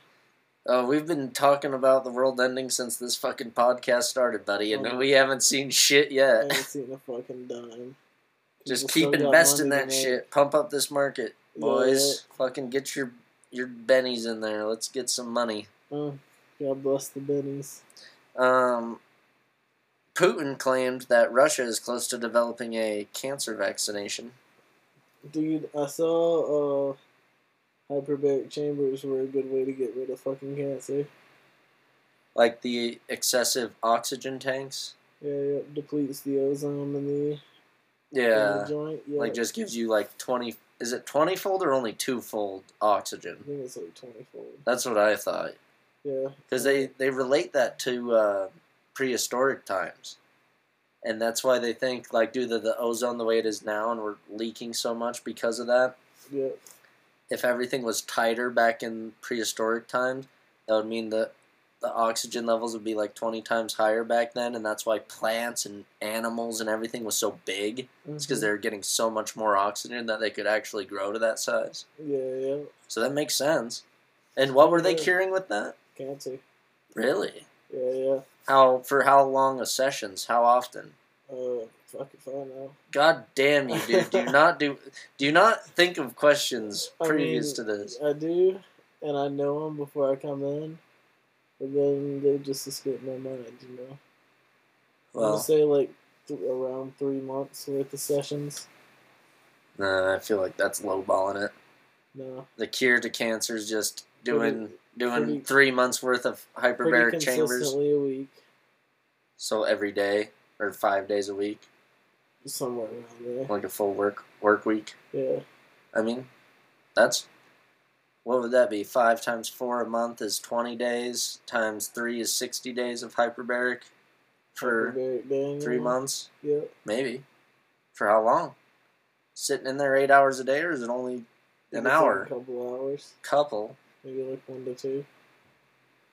Uh, we've been talking about the world ending since this fucking podcast started, buddy, and Oh. we haven't seen shit yet. I haven't seen a fucking dime. Just keep investing that shit. Pump up this market, Yeah, boys. Fucking get your your bennies in there. Let's get some money. Oh, God bless the bennies. Um, Putin claimed that Russia is close to developing a cancer vaccination. Dude, I saw uh, hyperbaric chambers were a good way to get rid of fucking cancer. Like the excessive oxygen tanks. Yeah, yeah, depletes the ozone in the, in Yeah. the joint. Yeah, Like just gives you like 20. Is it 20 fold or only two fold oxygen? I think it's like twenty fold. That's what I thought. Yeah, because they they relate that to uh, prehistoric times, and that's why they think like due to the ozone the way it is now, and we're leaking so much because of that. yeah, If everything was tighter back in prehistoric times, that would mean that the oxygen levels would be like twenty times higher back then, and that's why plants and animals and everything was so big. It's because they were getting so much more oxygen that they could actually grow to that size. yeah, yeah, So that makes sense. And what were they Yeah. curing with that? Cancer. Really? Yeah, yeah. How for how long a sessions? How often? Uh, fuck if I know. God damn you, dude! Do not do? Do not think of questions [laughs] I previous mean, to this? I do, and I know them before I come in, but then they just escape my mind. You know. Well, say like th- around three months worth of sessions. nah, I feel like that's lowballing it. No, The cure to cancer is just doing doing pretty- three months worth of hyperbaric chambers, a week, so every day or five days a week, somewhere around there. like a full work work week. Yeah, I mean, that's what would that be? Five times four a month is twenty days. Times three is sixty days of hyperbaric for Hyperbaric three months. Yeah, Maybe. For how long? Sitting in there eight hours a day, or is it only an hour? A couple hours, Couple. Maybe like one to two.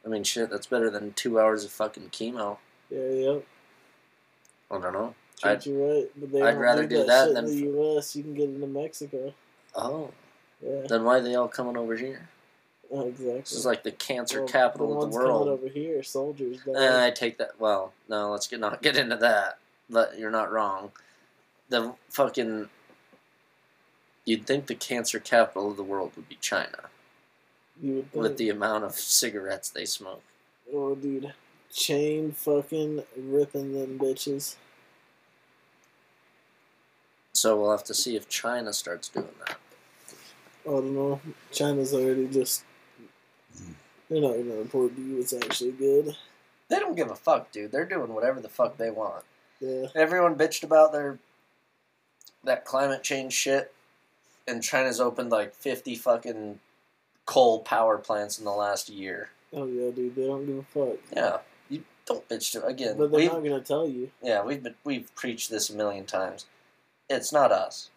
I mean, shit, that's better than two hours of fucking chemo. Yeah, yeah. I don't know. Treat I'd- you right, but they I'd rather do that, that than in the U.S. You can get into Mexico. Oh, Yeah, then why are they all coming over here? oh, exactly. This is like the cancer Well, capital the of the coming world. over here, soldiers. die. Eh, I take that. Well, no, let's get not get into that. But you're not wrong. The fucking. You'd think the cancer capital of the world would be China, you would think. With the amount of cigarettes they smoke. Oh, dude. Chain fucking ripping them bitches. So we'll have to see if China starts doing that. I don't know. China's already just. They're not gonna report to you it's actually good. They don't give a fuck, dude. They're doing whatever the fuck they want. Yeah. Everyone bitched about their that climate change shit, and China's opened like fifty fucking coal power plants in the last year. Oh yeah, dude, they don't give a fuck. Yeah, you don't bitch to again. But they're not gonna tell you. yeah, we've been, we've preached this a million times. It's not us.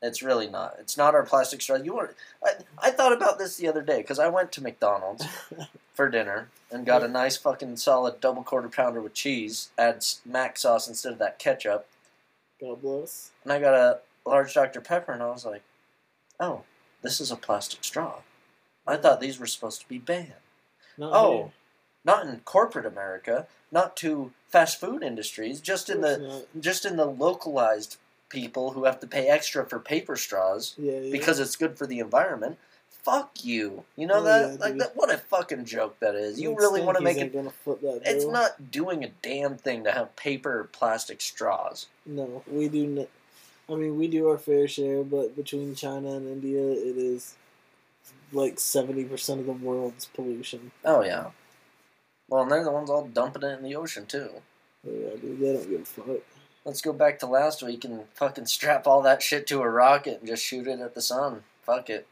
It's really not. It's not our plastic straw. You were. I, I thought about this the other day because I went to McDonald's [laughs] for dinner and got a nice fucking solid double quarter pounder with cheese. Add mac sauce instead of that ketchup, God bless. and I got a large Dr Pepper, and I was like, "Oh, this is a plastic straw. I thought these were supposed to be banned." Not Oh, not in corporate America, not to fast food industries, just in the not. just in the localized people who have to pay extra for paper straws yeah, yeah. because it's good for the environment. Fuck you. You know Oh, that? yeah, like that what a fucking joke that is. You Like, really want to make it that it's not doing a damn thing to have paper or plastic straws. No, we do. N- I mean, we do our fair share, but between China and India, it is like seventy percent of the world's pollution. Oh yeah. Well, and they're the ones all dumping it in the ocean too. Yeah, dude, they don't give a fuck. Let's go back to last week and fucking strap all that shit to a rocket and just shoot it at the sun. Fuck it.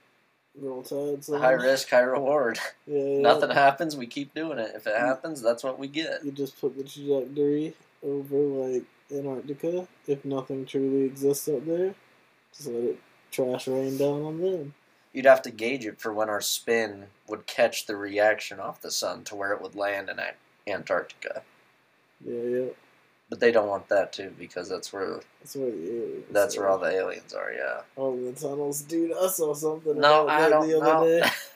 Roll tide. son. High risk, high reward. [laughs] Yeah, yeah. Nothing happens, we keep doing it. If it happens, that's what we get. You just put the trajectory over like Antarctica. If nothing truly exists up there, just let it trash rain down on them. You'd have to gauge it for when our spin would catch the reaction off the sun to where it would land in Antarctica. Yeah, yeah. But they don't want that too because that's where That's where the aliens. that's where are. all the aliens are. Yeah. all the tunnels, dude. I saw something. No, I that don't the other know.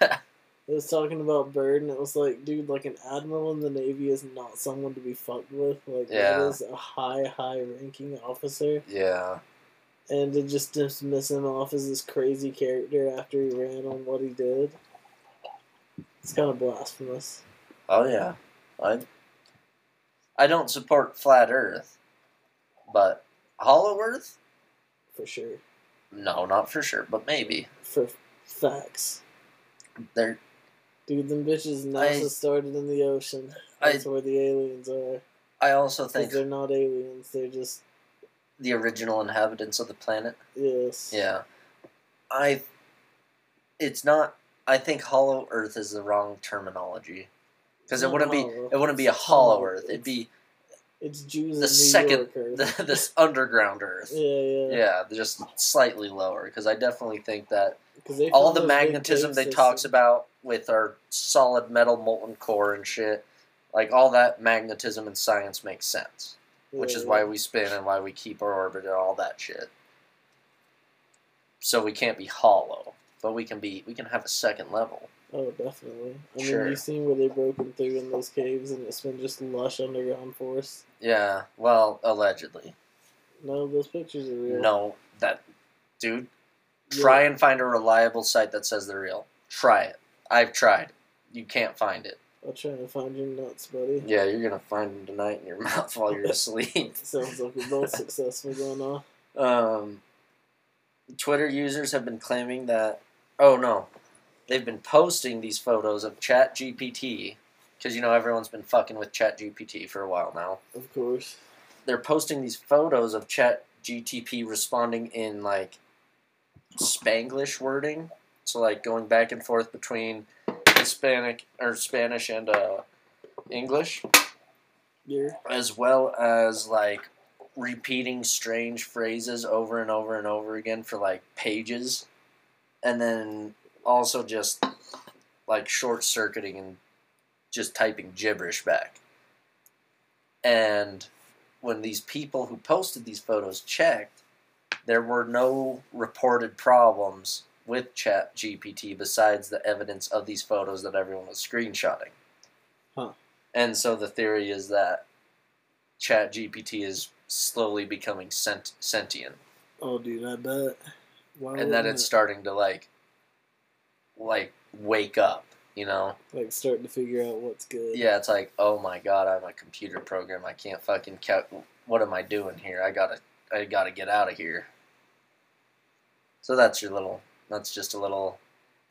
day. [laughs] It was talking about Byrd, and it was like, dude, like an admiral in the Navy is not someone to be fucked with. Like, Yeah. that is a high, high ranking officer. yeah. And to just dismiss him off as this crazy character after he ran on what he did, it's kind of blasphemous. Oh yeah. I I don't support flat Earth, but hollow Earth? For sure. No, not for sure, but maybe. For facts. They're Dude, them bitches NASA I- started in the ocean. I- That's where the aliens are. I also think they're not aliens, they're just, the original inhabitants of the planet. yes. Yeah. I it's not I think hollow earth is the wrong terminology. Because it wouldn't be it wouldn't be a hollow hollow. earth. It'd be It's Jews the second [laughs] the, this [laughs] underground earth. yeah, yeah. Yeah, just slightly lower because I definitely think that all the magnetism they talks about with our solid metal molten core and shit, like all that magnetism in science makes sense, which is why we spin and why we keep our orbit and all that shit. So we can't be hollow, but we can be we can have a second level. Oh, definitely. I Sure. mean, you've seen where they've broken through in those caves, and it's been just lush underground forest. Yeah, well, allegedly. No, those pictures are real. No, that dude, Yeah. try and find a reliable site that says they're real. Try it. I've tried. You can't find it. I'll try and find your nuts, buddy. Yeah, you're gonna find them tonight in your [laughs] mouth while you're asleep. [laughs] Sounds like we're both successful going on. Um, Twitter users have been claiming that. Oh no, they've been posting these photos of ChatGPT because you know everyone's been fucking with ChatGPT for a while now. Of course. They're posting these photos of Chat GTP responding in like Spanglish wording, so like going back and forth between Hispanic or Spanish and uh, English. Yeah. as well as like repeating strange phrases over and over and over again for like pages. And then also just like short circuiting and just typing gibberish back. And when these people who posted these photos checked there were no reported problems with chat gpt besides the evidence of these photos that everyone was screenshotting Huh. and so the theory is that Chat GPT is slowly becoming sent- sentient, Oh, dude, I bet. Why and that wouldn't it's it, starting to like, like wake up. You know? like starting to figure out what's good. Yeah, it's like, oh my god, I'm a computer program. I can't fucking cal- What am I doing here? I gotta, I gotta get out of here. So that's your little. That's just a little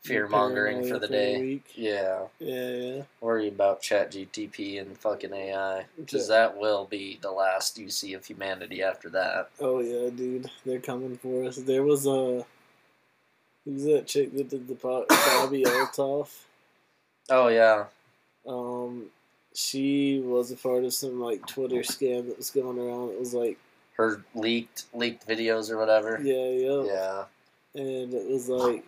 fear mongering for the day. Yeah, Yeah, yeah. worry about Chat GTP and fucking AI because Yeah. that will be the last you see of humanity after that. Oh yeah, dude, they're coming for us. There was a who's that chick that did the po- [coughs] Bobbi Althoff? Oh yeah, Um, she was a part of some like Twitter scam that was going around. It was like, her leaked leaked videos or whatever. yeah, yeah, Yeah, and it was like,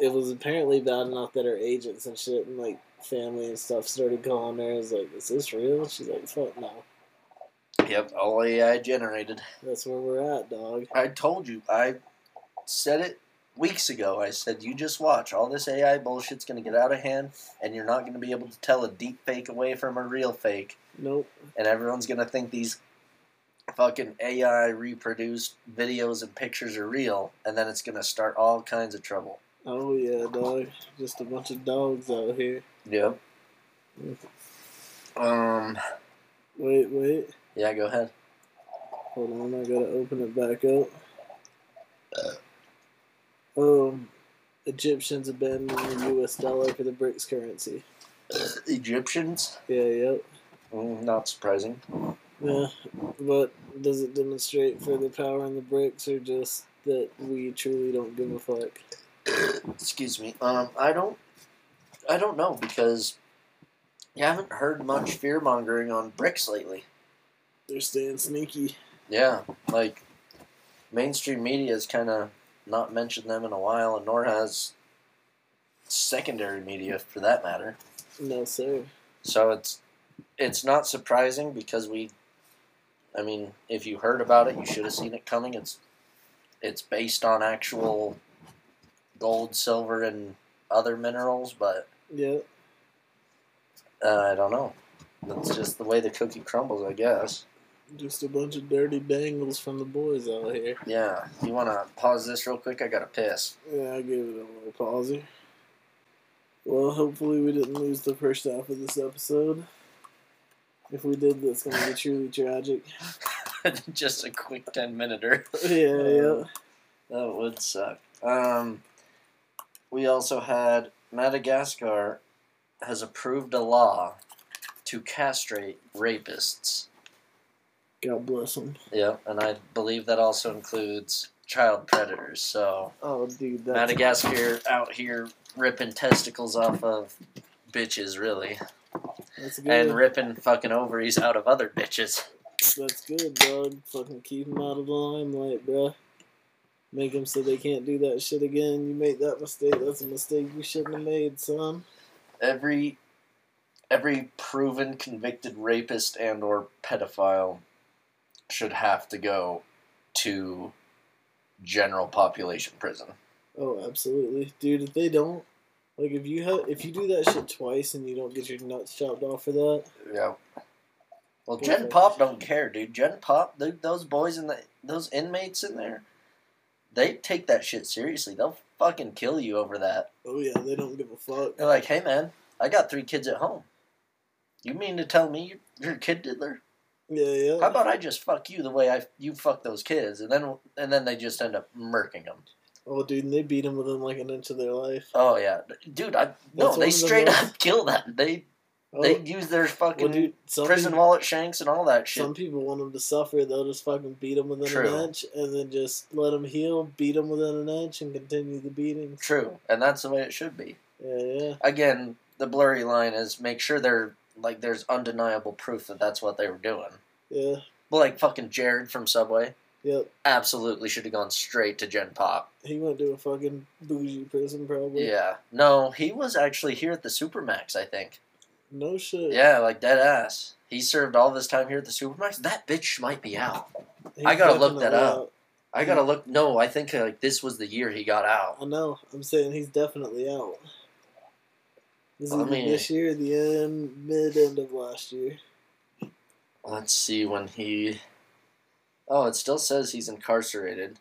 it was apparently bad enough that her agents and shit and like family and stuff started calling her. I was like, is this real? She's like, fuck no. yep, all AI generated. That's where we're at, dog. I told you, I said it weeks ago. I said, you just watch. All this AI bullshit's going to get out of hand, and you're not going to be able to tell a deep fake away from a real fake. Nope. And everyone's going to think these fucking AI reproduced videos and pictures are real, and then it's to start all kinds of trouble. Oh yeah, dog. Just a bunch of dogs out here. Yep. Um, Wait, wait. yeah, go ahead. Hold on, I gotta open it back up. Um, Egyptians abandoning the U.S. dollar for the BRICS currency. Egyptians? Yeah, yep. Mm, not surprising. Yeah, but does it demonstrate further power in the BRICS, or just that we truly don't give a fuck? Excuse me. Um, I don't, I don't know because you haven't heard much fear mongering on BRICS lately. They're staying sneaky. Yeah, like mainstream media has kind of not mentioned them in a while, and nor has secondary media for that matter. No, sir. So it's it's not surprising because we, I mean, if you heard about it, you should have seen it coming. It's it's based on actual gold, silver, and other minerals, but Yeah, uh, I don't know. That's just the way the cookie crumbles, I guess. just a bunch of dirty dangles from the boys out here. Yeah. You want to pause this real quick? I got to piss. Yeah, I gave it a little pause here. Well, hopefully we didn't lose the first half of this episode. If we did, that's going to be truly tragic. [laughs] just a quick 10 minuter. [laughs] yeah, yeah. That would suck. Um, we also had Madagascar has approved a law to castrate rapists. God bless them. Yeah, and I believe that also includes child predators. So Oh, dude, that's, Madagascar out here ripping testicles off of bitches, really, and ripping fucking ovaries out of other bitches. that's good, dog. Fucking keep them out of the limelight, bruh. Make them so they can't do that shit again. You made that mistake. That's a mistake you shouldn't have made, son. Every every proven convicted rapist and or pedophile should have to go to general population prison. Oh, absolutely, dude. If they don't, like, if you have, if you do that shit twice and you don't get your nuts chopped off for that, Yeah. Well, Gen. Pop don't care, dude. Gen Pop, those boys and the those inmates in there, they take that shit seriously. They'll fucking kill you over that. oh yeah, they don't give a fuck. They're like, hey man, I got three kids at home. You mean to tell me you're, you're a kid diddler? Yeah, yeah. How about I just fuck you the way I you fuck those kids, and then and then they just end up murking them. Oh, dude, and they beat him within like an inch of their life. Oh yeah, dude. I no, they straight most- up [laughs] kill them. They Oh, they use their fucking well, dude, prison people, wallet shanks and all that shit. Some people want them to suffer. They'll just fucking beat them within True. an inch, and then just let them heal, beat them within an inch, and continue the beating. True, and that's the way it should be. Yeah, yeah. Again, the blurry line is make sure they're like there's undeniable proof that that's what they were doing. Yeah. Like fucking Jared from Subway, Yep. absolutely should have gone straight to Gen Pop. He went to a fucking bougie prison, probably. Yeah, no, he was actually here at the Supermax, I think. No shit. Yeah, like dead ass. He served all this time here at the Supermax. That bitch might be out. He's I gotta look that definitely up. out. I gotta look. No, I think like this was the year he got out. I know. I'm saying he's definitely out. This is I mean- this year, the end, mid end of last year. Let's see when he. Oh, it still says he's incarcerated.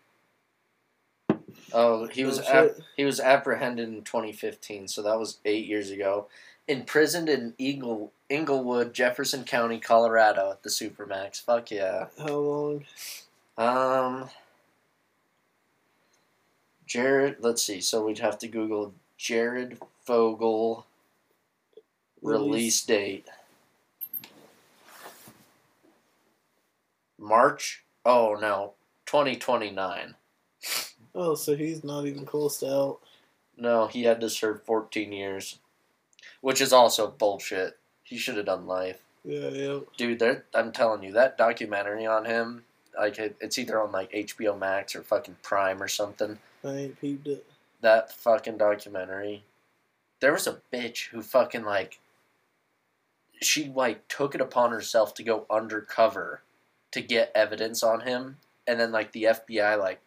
Oh, he was No ap- he was apprehended in 2015, so that was eight years ago. Imprisoned in Eagle Englewood, Jefferson County, Colorado, at the Supermax. Fuck yeah. How long? Um. Jared, let's see. So we'd have to Google Jared Fogle release date. March? Oh no, 2029. Oh, so he's not even close to out. No, he had to serve 14 years, which is also bullshit. He should have done life. Yeah, yeah. Dude, I'm telling you that documentary on him, like it, it's either on like HBO Max or fucking Prime or something. I ain't peeped it. That fucking documentary. There was a bitch who fucking like she like took it upon herself to go undercover to get evidence on him and then like the FBI like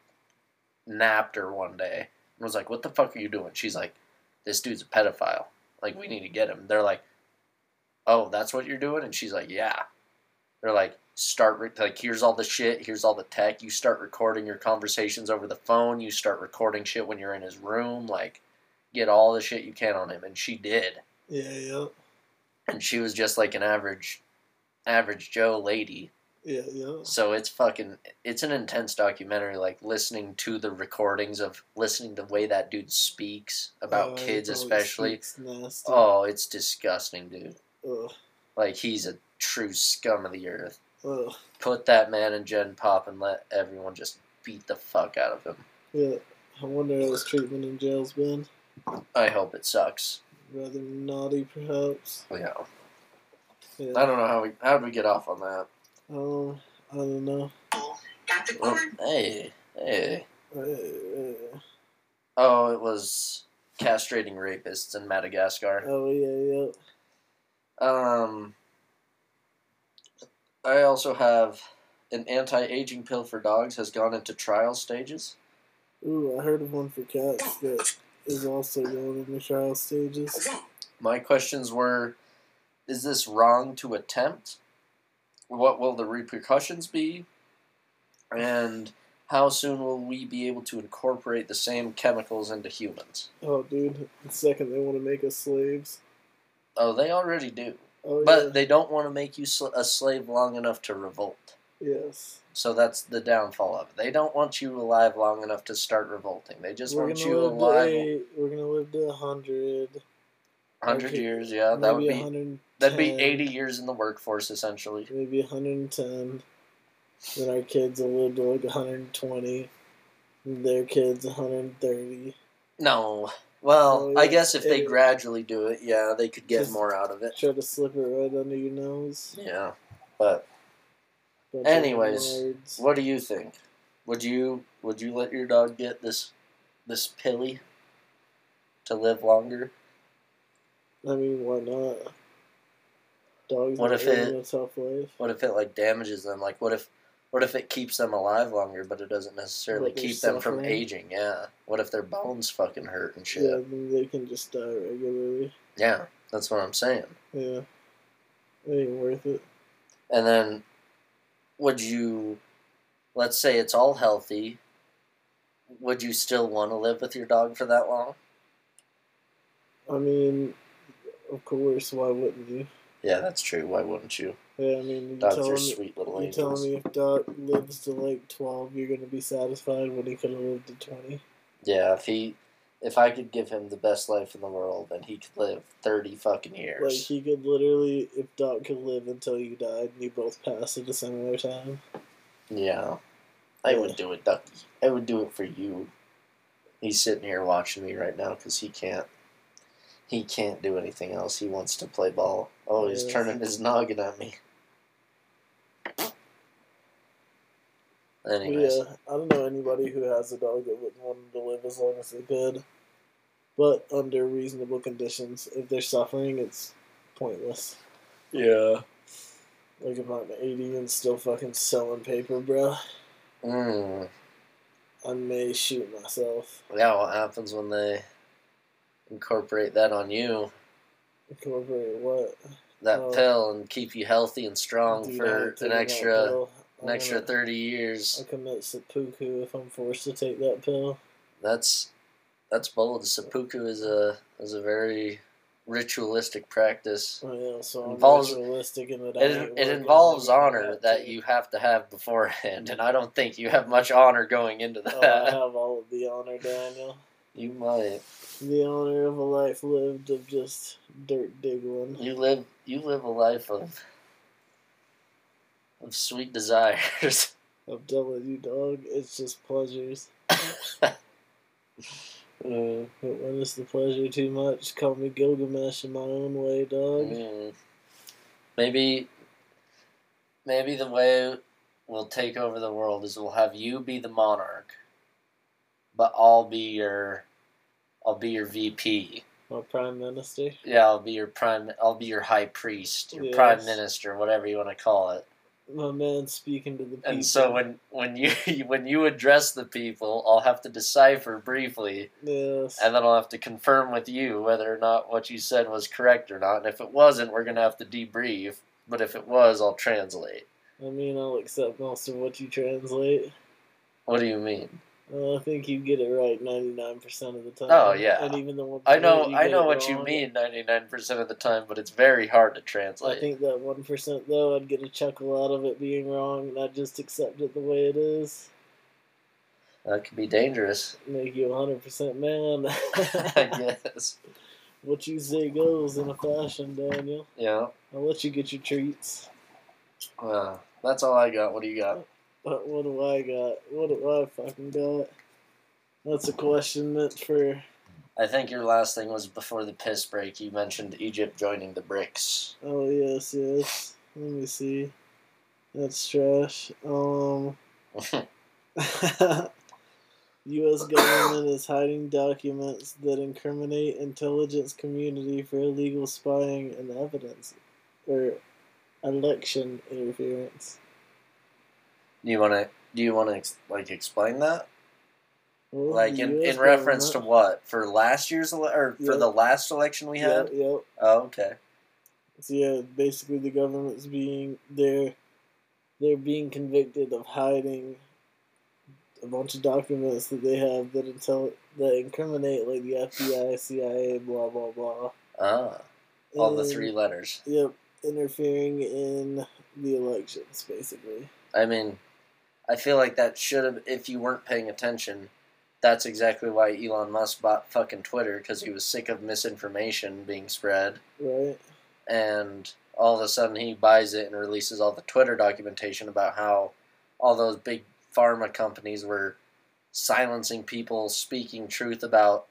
napped her one day and was like, "What the fuck are you doing?" She's like, "This dude's a pedophile. Like we need to get him." They're like, "Oh, that's what you're doing?" And she's like, "Yeah." They're like, "Start re- like here's all the shit, here's all the tech. You start recording your conversations over the phone. You start recording shit when you're in his room. Like, get all the shit you can on him." And she did Yeah, yeah. and she was just like an average average joe lady Yeah, yeah. so it's fucking it's an intense documentary like listening to the recordings of listening the way that dude speaks about oh, oh, he kids especially Nasty. oh it's disgusting dude Ugh, like he's a true scum of the earth ugh. put that man in gen pop and let everyone just beat the fuck out of him Yeah. I wonder how his treatment in jail's been. i hope it sucks Rather naughty, perhaps. yeah Yeah. i don't know how we how did we get off on that Um, I don't know. Got the oh, corn? hey hey Uh, uh, Oh, it was castrating rapists in Madagascar. oh yeah, yeah. Um, I also have an anti-aging pill for dogs has gone into trial stages. Ooh, I heard of one for cats that is also going into trial stages. My questions were: Is this wrong to attempt? What will the repercussions be? And how soon will we be able to incorporate the same chemicals into humans? Oh, dude. The second they want to make us slaves. Oh, they already do, Oh, but yeah. they don't want to make you sl- a slave long enough to revolt. yes. So that's the downfall of it. They don't want you alive long enough to start revolting. They just we're want you live alive To eight, we're gonna live to a hundred. hundred years. Yeah, that would be 110, that'd be eighty years in the workforce essentially. Maybe 110. Then our kids will live to like 120. and Their kids 130. No, well, Oh, I guess if they it- gradually do it, yeah, they could get more out of it. Try to slip it right under your nose. Yeah, but Bunch Anyways, what do you think? Would you would you let your dog get this this pilly to live longer? I mean, why not? Dogs What if it-. What if it like damages them? Like what if what if it keeps them alive longer, but it doesn't necessarily they're keep them from aging? Yeah. What if their bones fucking hurt and shit? Yeah, then they can just die regularly. Yeah, that's what I'm saying. Yeah. It ain't worth it. And then, would you, let's say it's all healthy, would you still want to live with your dog for that long? I mean, of course, why wouldn't you? Yeah, that's true. Why wouldn't you? Yeah, I mean, you are me, sweet little you telling me if Dot lives to like 12, you're going to be satisfied when he could have lived to 20? Yeah, if he, if I could give him the best life in the world, then he could live thirty fucking years. Like, he could literally, if Dot could live until you died and you both passed at a similar time. yeah, I Yeah. would do it, Ducky. I would do it for you. He's sitting here watching me right now because he can't. He can't do anything else. He wants to play ball. Oh, he's Yes. turning his noggin at me. Anyways, yeah, I don't know anybody who has a dog that wouldn't want them to live as long as they could. But under reasonable conditions. If they're suffering, it's pointless. yeah. Like if I'm 80 and still fucking selling paper, bro, Mm. I may shoot myself. Yeah, what happens when they incorporate that on you? Incorporate what? That Oh. pill and keep you healthy and strong for an extra an extra gonna- thirty years. I commit seppuku if I'm forced to take that pill. That's that's bold. Seppuku is a is a very ritualistic practice. Oh, yeah, so I'm Involves- ritualistic in that It, it involves honor that you have to have beforehand, and I don't think you have much honor going into Oh, I have all of the honor, Daniel. You might. The honor of a life lived of just dirt digging. You live. You live a life of of sweet desires. [laughs] I'm telling you, dog, it's just pleasures. Mm, [laughs] But when it's the pleasure too much, call me Gilgamesh in my own way, dog. mm. Maybe. Maybe the way we'll take over the world is we'll have you be the monarch, but I'll be your. I'll be your VP. My prime minister. Yeah, I'll be your prime. I'll be your high priest, your prime minister, whatever you want to call it. My man speaking to the people. And so when when you [laughs] when you address the people, I'll have to decipher briefly, Yes. and then I'll have to confirm with you whether or not what you said was correct or not. And if it wasn't, we're gonna have to debrief. But if it was, I'll translate. I mean, I'll accept most of what you translate. What do you mean? Uh, I think you get it right 99% of the time. Oh, yeah. And even the one I know I know what you mean ninety nine percent of the time, but it's very hard to translate. I think that 1% though, I'd get a chuckle out of it being wrong, and I'd just accept it the way it is. that could be dangerous. Make you 100% man. [laughs] [laughs] I guess. what you say goes in a fashion, Daniel. Yeah. I'll let you get your treats. Well, that's all I got. What do you got? But what do I got? What do I fucking got? That's a question meant for. I think your last thing was before the piss break. You mentioned Egypt joining the BRICS. Oh yes, yes. Let me see. That's trash. Um. [laughs] U.S. government is hiding documents that incriminate intelligence community for illegal spying and evidence, or election interference. Do you want to? Do you want to ex- like explain that? Well, Like in, in reference to what? For last year's ele- or for the last election we had? Yep, yep. Oh, okay. So yeah, basically the government's being they're they're being convicted of hiding a bunch of documents that they have that intel that incriminate like the FBI, CIA, blah blah blah. Ah, all the three letters. Yep, interfering in the elections, basically. I mean, I feel like that should have. If you weren't paying attention, that's exactly why Elon Musk bought fucking Twitter because he was sick of misinformation being spread. Right? and all of a sudden he buys it and releases all the Twitter documentation about how all those big pharma companies were silencing people speaking truth about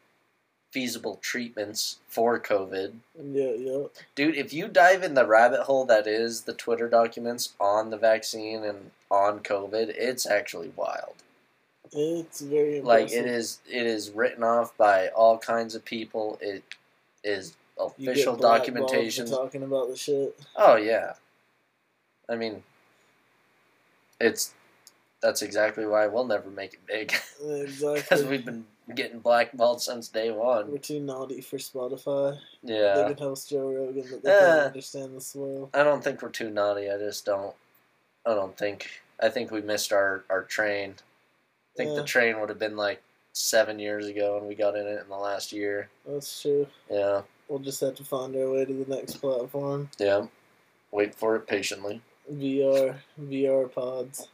feasible treatments for COVID. And yeah. Dude, if you dive in the rabbit hole that is the Twitter documents on the vaccine and on COVID, it's actually wild. It's very Like it is it is written off by all kinds of people. It is official documentation. talking about the shit. Oh yeah. I mean it's that's exactly why we'll never make it big. [laughs] Exactly. Because we've been getting blackballed since day one. We're too naughty for Spotify. Yeah. They can host Joe Rogan, but they Uh, can't understand the swell. I don't think we're too naughty. I just don't I don't think I think we missed our, our train. I think Yeah. the train would have been like seven years ago and we got in it in the last year. That's true. Yeah. We'll just have to find our way to the next platform. Yeah. Wait for it patiently. VR, VR pods.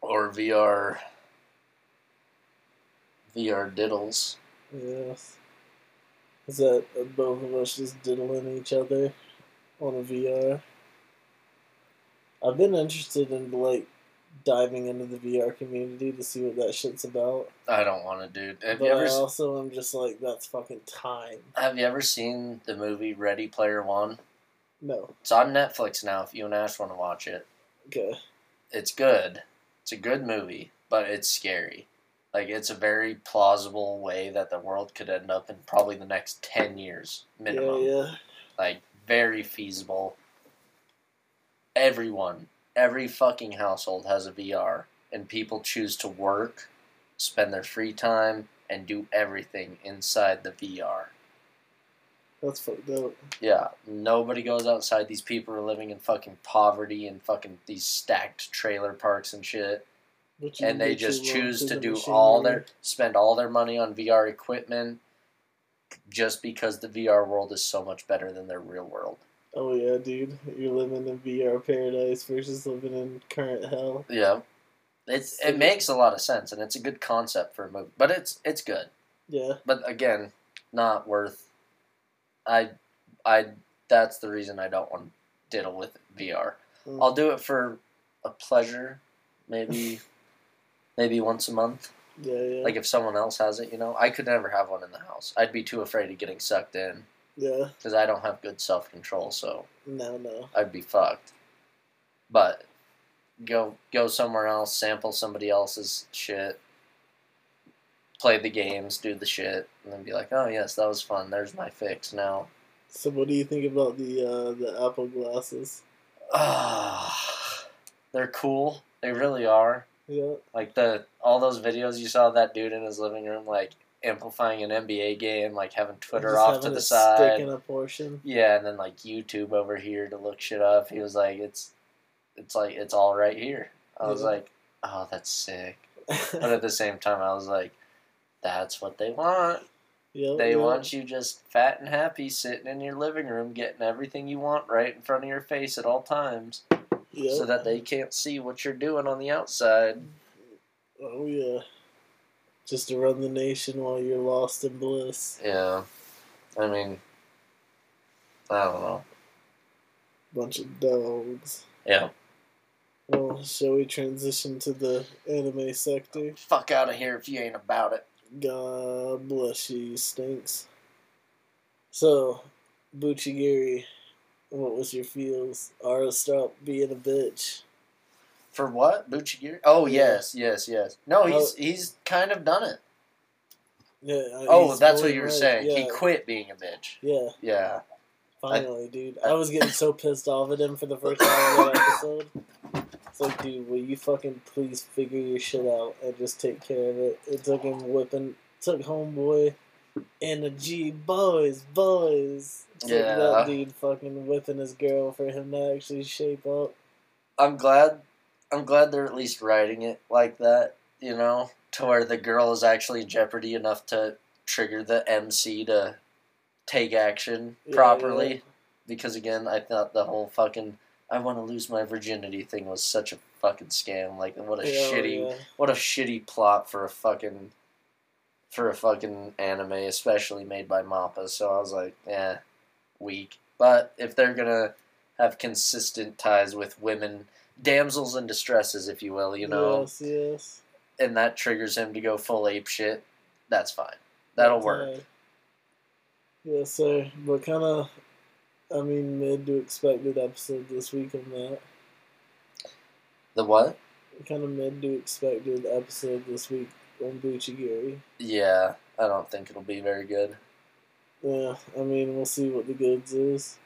Or VR VR diddles. Yes. Is that uh, both of us just diddling each other on a VR? I've been interested in like diving into the VR community to see what that shit's about. I don't want to, dude. Have but you ever I also am just like, that's fucking time. Have you ever seen the movie Ready Player One? No. It's on Netflix now. If you and Ash want to watch it, Okay. it's good. It's a good movie, but it's scary. Like it's a very plausible way that the world could end up in probably the next ten years minimum. Yeah, yeah. Like very feasible. Everyone, every fucking household has a VR, and people choose to work, spend their free time, and do everything inside the VR. That's fucked up. Yeah, nobody goes outside. These people are living in fucking poverty and fucking these stacked trailer parks and shit. But And they get just choose to to the do all their spend all their money on VR equipment just because the VR world is so much better than their real world. Oh yeah, dude, you're living in VR paradise versus living in current hell. Yeah, it's it makes a lot of sense, and it's a good concept for a movie. But it's it's good. Yeah, But again, not worth. I, I. That's the reason I don't want to diddle with VR. Mm. I'll do it for a pleasure, maybe, [laughs] maybe once a month. yeah, yeah, Like if someone else has it, you know, I could never have one in the house. I'd be too afraid of getting sucked in yeah. because I don't have good self control. So No, no. I'd be fucked. But go go somewhere else, sample somebody else's shit, play the games, do the shit, and then be like, oh yes, that was fun. There's my fix now. So, what do you think about the uh, the Apple glasses? Ah, they're cool. They really are. Yeah, Like the all those videos you saw of that dude in his living room, like amplifying an NBA game, like having Twitter off to the side. a portion. Yeah, and then like YouTube over here to look shit up. He was like, it's, it's like it's all right here. I was Yeah. like, oh, that's sick. But at the same time, I was like, that's what they want. yeah, They yeah. want you just fat and happy, sitting in your living room, getting everything you want right in front of your face at all times, Yeah. so that they can't see what you're doing on the outside. Oh yeah. Just to run the nation while you're lost in bliss. Yeah, I mean, I don't know. Bunch of dogs. Yeah, Well, shall we transition to the anime sector? fuck out of here if you ain't about it. God bless you, you stinks. So, Buchigiri, what was your feels? Ara stop being a bitch. For what? Buchigiri? Oh Yeah. yes, yes, yes. No, he's Oh. he's kind of done it. Yeah. uh, Oh, that's what you were right. saying. Yeah, He quit being a bitch. yeah. Yeah. Finally, dude. I was getting so pissed off at him for the first time of that episode. It's like, dude, will you fucking please figure your shit out and just take care of it? It took him whipping, took homeboy G boys, boys. Yeah. that dude fucking whipping his girl for him to actually shape up. I'm glad. I'm glad they're at least writing it like that. You know, to where the girl is actually in jeopardy enough to trigger the MC to take action Yeah, properly. yeah. Because again, I thought the whole fucking "I want to lose my virginity" thing was such a fucking scam. Like, what a Yeah, shitty, what a shitty plot for a fucking, for a fucking anime, especially made by Mappa. So I was like, eh, weak. But if they're gonna have consistent ties with women, damsels in distresses, if you will, you know, Yes, yes. and that triggers him to go full ape shit, that's fine. That'll That's work. alright. Yes, sir. But kind of, I mean, mid to expected episode this week on that. The what? Kind of mid to expected episode this week on Buchigiri. Yeah, I don't think it'll be very good. Yeah, I mean, we'll see what the goods is.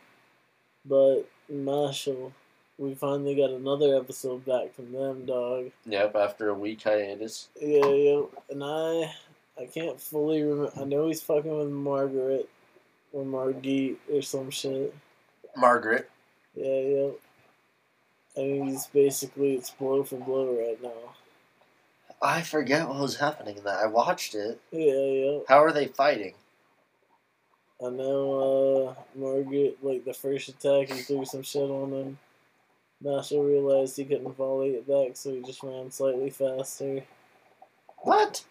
But Mashle, we finally got another episode back from them, dog. Yep, after a week hiatus. Yeah, yeah, and I, I can't fully remember. I know he's fucking with Margaret or Margit or some shit. Margaret. Yeah, yeah. I mean, he's basically it's blow for blow right now. I forget what was happening in that. I watched it. Yeah, yeah. How are they fighting? I know uh, Margaret, like the first attack, he threw some shit on him. Marshall realized he couldn't volley it back, so he just ran slightly faster. What?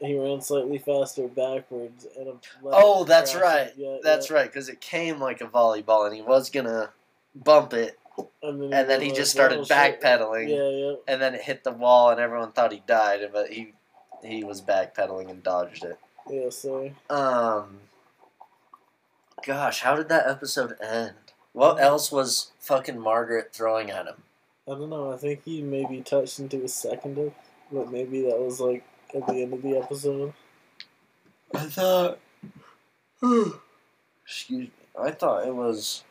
He ran slightly faster backwards. And a Oh, that's right. Yeah, That's yeah. right, because it came like a volleyball, and he was gonna bump it, And then, and then he just started backpedaling, Yeah, yeah. and then it hit the wall, and everyone thought he died, but he he was backpedaling and dodged it. Yeah, so. Um, gosh, how did that episode end? What else was fucking Margaret throwing at him? I don't know. I think he maybe touched into his second but maybe that was like at the end of the episode. I thought. [sighs] Excuse me. I thought it was.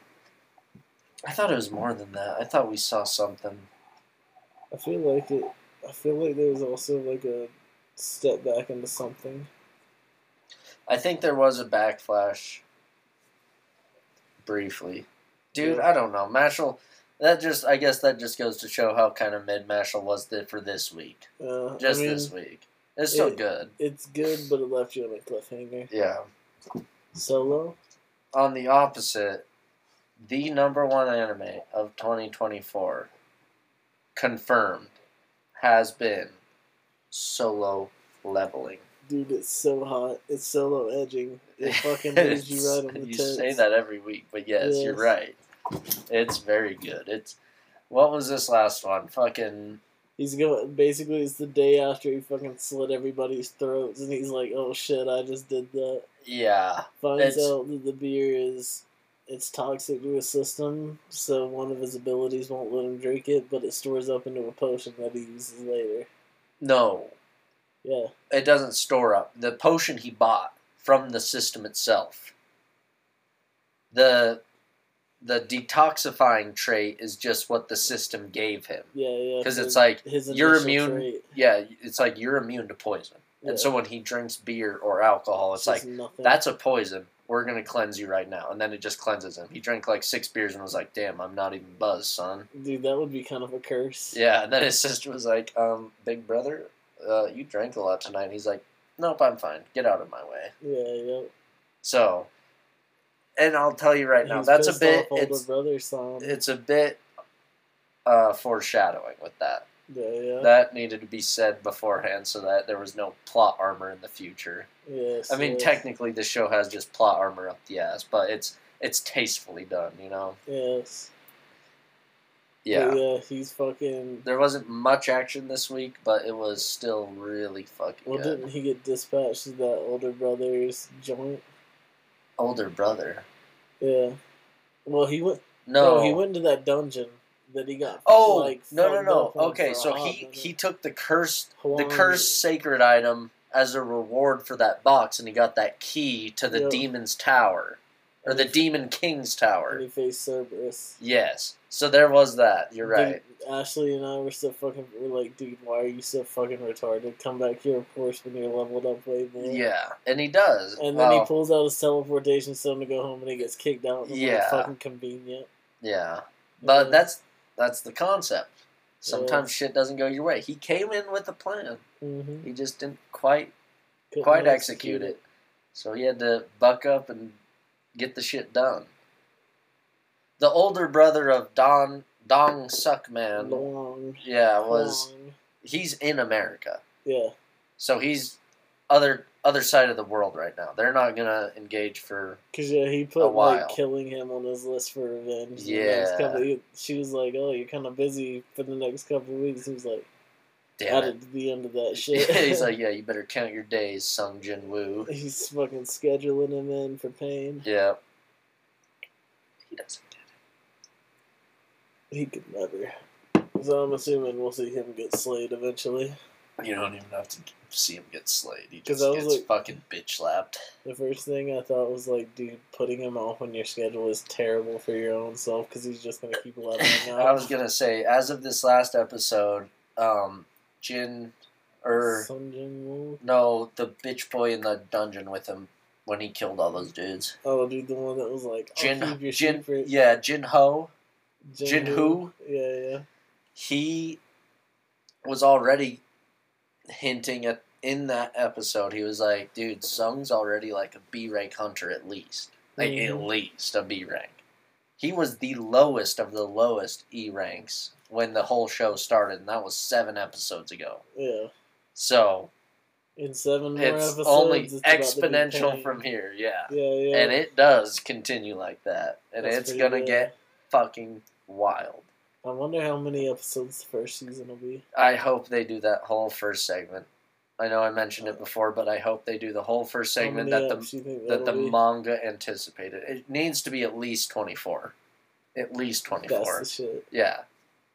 I thought it was more than that. I thought we saw something. I feel like it. I feel like there was also like a step back into something. I think there was a backflash. Briefly, dude. Yeah. I don't know. Mashle. That just. I guess that just goes to show how kind of mid Mashle was the, for this week. Uh, Just I mean, this week. It's still it- good. It's good, but it left you on a cliffhanger. Yeah. Solo. On the opposite, the number one anime of 2024, confirmed, has been Solo Leveling. Dude, it's so hot. It's solo edging. It fucking [laughs] moves you right on the you tits. say that every week, but yes, you're right. It's very good. It's what was this last one? Fucking He's going. Basically, it's the day after he fucking slit everybody's throats, and he's like, "Oh shit, I just did that." yeah. Finds out that the beer is it's toxic to his system, so one of his abilities won't let him drink it, but it stores up into a potion that he uses later. No, Yeah, it doesn't store up. The potion he bought from the system itself. The the detoxifying trait is just what the system gave him. yeah, yeah. 'Cause for it's like, his you're immune- trait. Yeah, it's like you're immune to poison. Yeah. And so when he drinks beer or alcohol, it's like nothing. that's a poison. We're gonna cleanse you right now, and then it just cleanses him. He drank like six beers and was like, "Damn, I'm not even buzzed, son." dude. That would be kind of a curse. Yeah, and [laughs] then his sister was like, um, "Big brother, uh, you drank a lot tonight." And he's like, "Nope, I'm fine. Get out of my way." yeah, yeah. So, and I'll tell you right now, that's a bit. It's brother son. it's a bit uh, foreshadowing with that. Yeah, yeah. That needed to be said beforehand so that there was no plot armor in the future. yes, I mean, yes, technically, the show has just plot armor up the ass, but it's it's tastefully done. You know. Yes. Yeah. Yeah, he's fucking. There wasn't much action this week, but it was still really fucking Well, good. didn't he get dispatched to that older brother's joint? Older brother. Yeah. Well, he went. No. No, he went into that dungeon that he got. Oh like, no no no! Okay, so he minute. he took the cursed the cursed sacred item as a reward for that box, and he got that key to the Yep. demon's tower, or the demon king's And tower. he faced Cerberus. Yes, so there was that. You're Dude, right. Ashley and I were so fucking. We're like, dude, why are you so fucking retarded? Come back here, of course, when you're leveled up way more. Yeah, and he does. And then he pulls out his teleportation stone to go home, and he gets kicked out. Yeah. Fucking convenient. Yeah, but that's that's the concept. Sometimes Yeah. shit doesn't go your way. He came in with a plan. Mm-hmm. He just didn't quite quite execute it. So he had to buck up and get the shit done. The older brother of Don Dong Suckman, Long. yeah, was long. he's in America. Yeah. So he's other other side of the world right now. They're not gonna engage for Cause yeah, he put like killing him on his list for revenge. Yeah. couple, he- she was like, "Oh, you're kind of busy for the next couple of weeks." He was like, damn it. added to the end of that [laughs] shit. he's like, [laughs] yeah, you better count your days, Sung Jin Woo. he's fucking scheduling him in for pain. Yeah. He doesn't get it. He could never. So I'm assuming we'll see him get slayed eventually. You don't even have to see him get slayed. He just gets like- fucking bitch slapped. The first thing I thought was like, dude, putting him off on your schedule is terrible for your own self because he's just gonna keep [laughs] leveling up. I was gonna say, as of this last episode, um, Jin, or Woo. no, the bitch boy in the dungeon with him when he killed all those dudes. Oh, dude, the one that was like, Jin, Jin, secret. yeah, Jin Ho. Jin, Jin. Woo? Yeah, yeah. He was already hinting at in that episode. He was like, "Dude, Sung's already like a B rank hunter at least, like at Mhm. least a B rank." He was the lowest of the lowest E ranks when the whole show started, and that was seven episodes ago. Yeah. So In seven more it's episodes, only it's about to be exponential from here, yeah. Yeah, yeah. And it does continue like that, and That's it's gonna good. get fucking wild. I wonder how many episodes the first season will be. I hope they do that whole first segment. I know I mentioned it before, but I hope they do the whole first segment that the that the be? manga anticipated. It needs to be at least twenty four, at least twenty four. Yeah,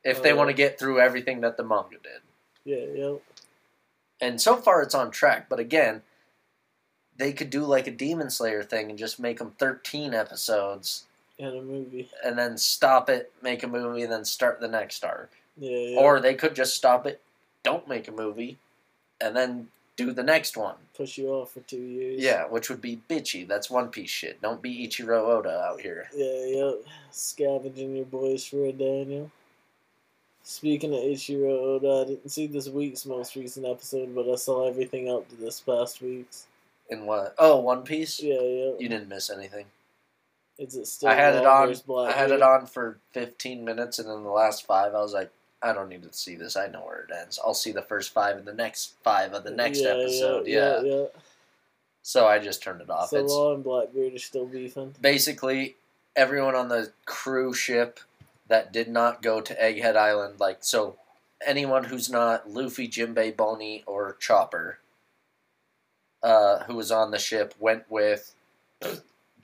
if Oh, they want to get through everything that the manga did, Yeah, yeah. and so far it's on track. But again, they could do like a Demon Slayer thing and just make them thirteen episodes, And a movie. and then stop it, make a movie, and then start the next arc. Yeah, yeah. Or they could just stop it, don't make a movie, and then do the next one. push you off for two years. Yeah, which would be bitchy. That's One Piece shit. Don't be Ichiro Oda out here. Yeah, yeah. Scavenging your boys for a Daniel. Speaking of Ichiro Oda, I didn't see this week's most recent episode, but I saw everything up to this past week's. In what? Oh, One Piece. Yeah, yeah. You didn't miss anything. Is it still? I had it on. I had it on for 15 minutes, and then the last five, I was like, I don't need to see this. I know where it ends. I'll see the first five and the next five of the next Yeah, episode. Yeah, Yeah, yeah. So I just turned it off. So it's Law and Blackbeard are still beefing. basically everyone on the cruise ship that did not go to Egghead Island. Like so, anyone who's not Luffy, Jimbei, Bonney, or Chopper, uh, who was on the ship, went with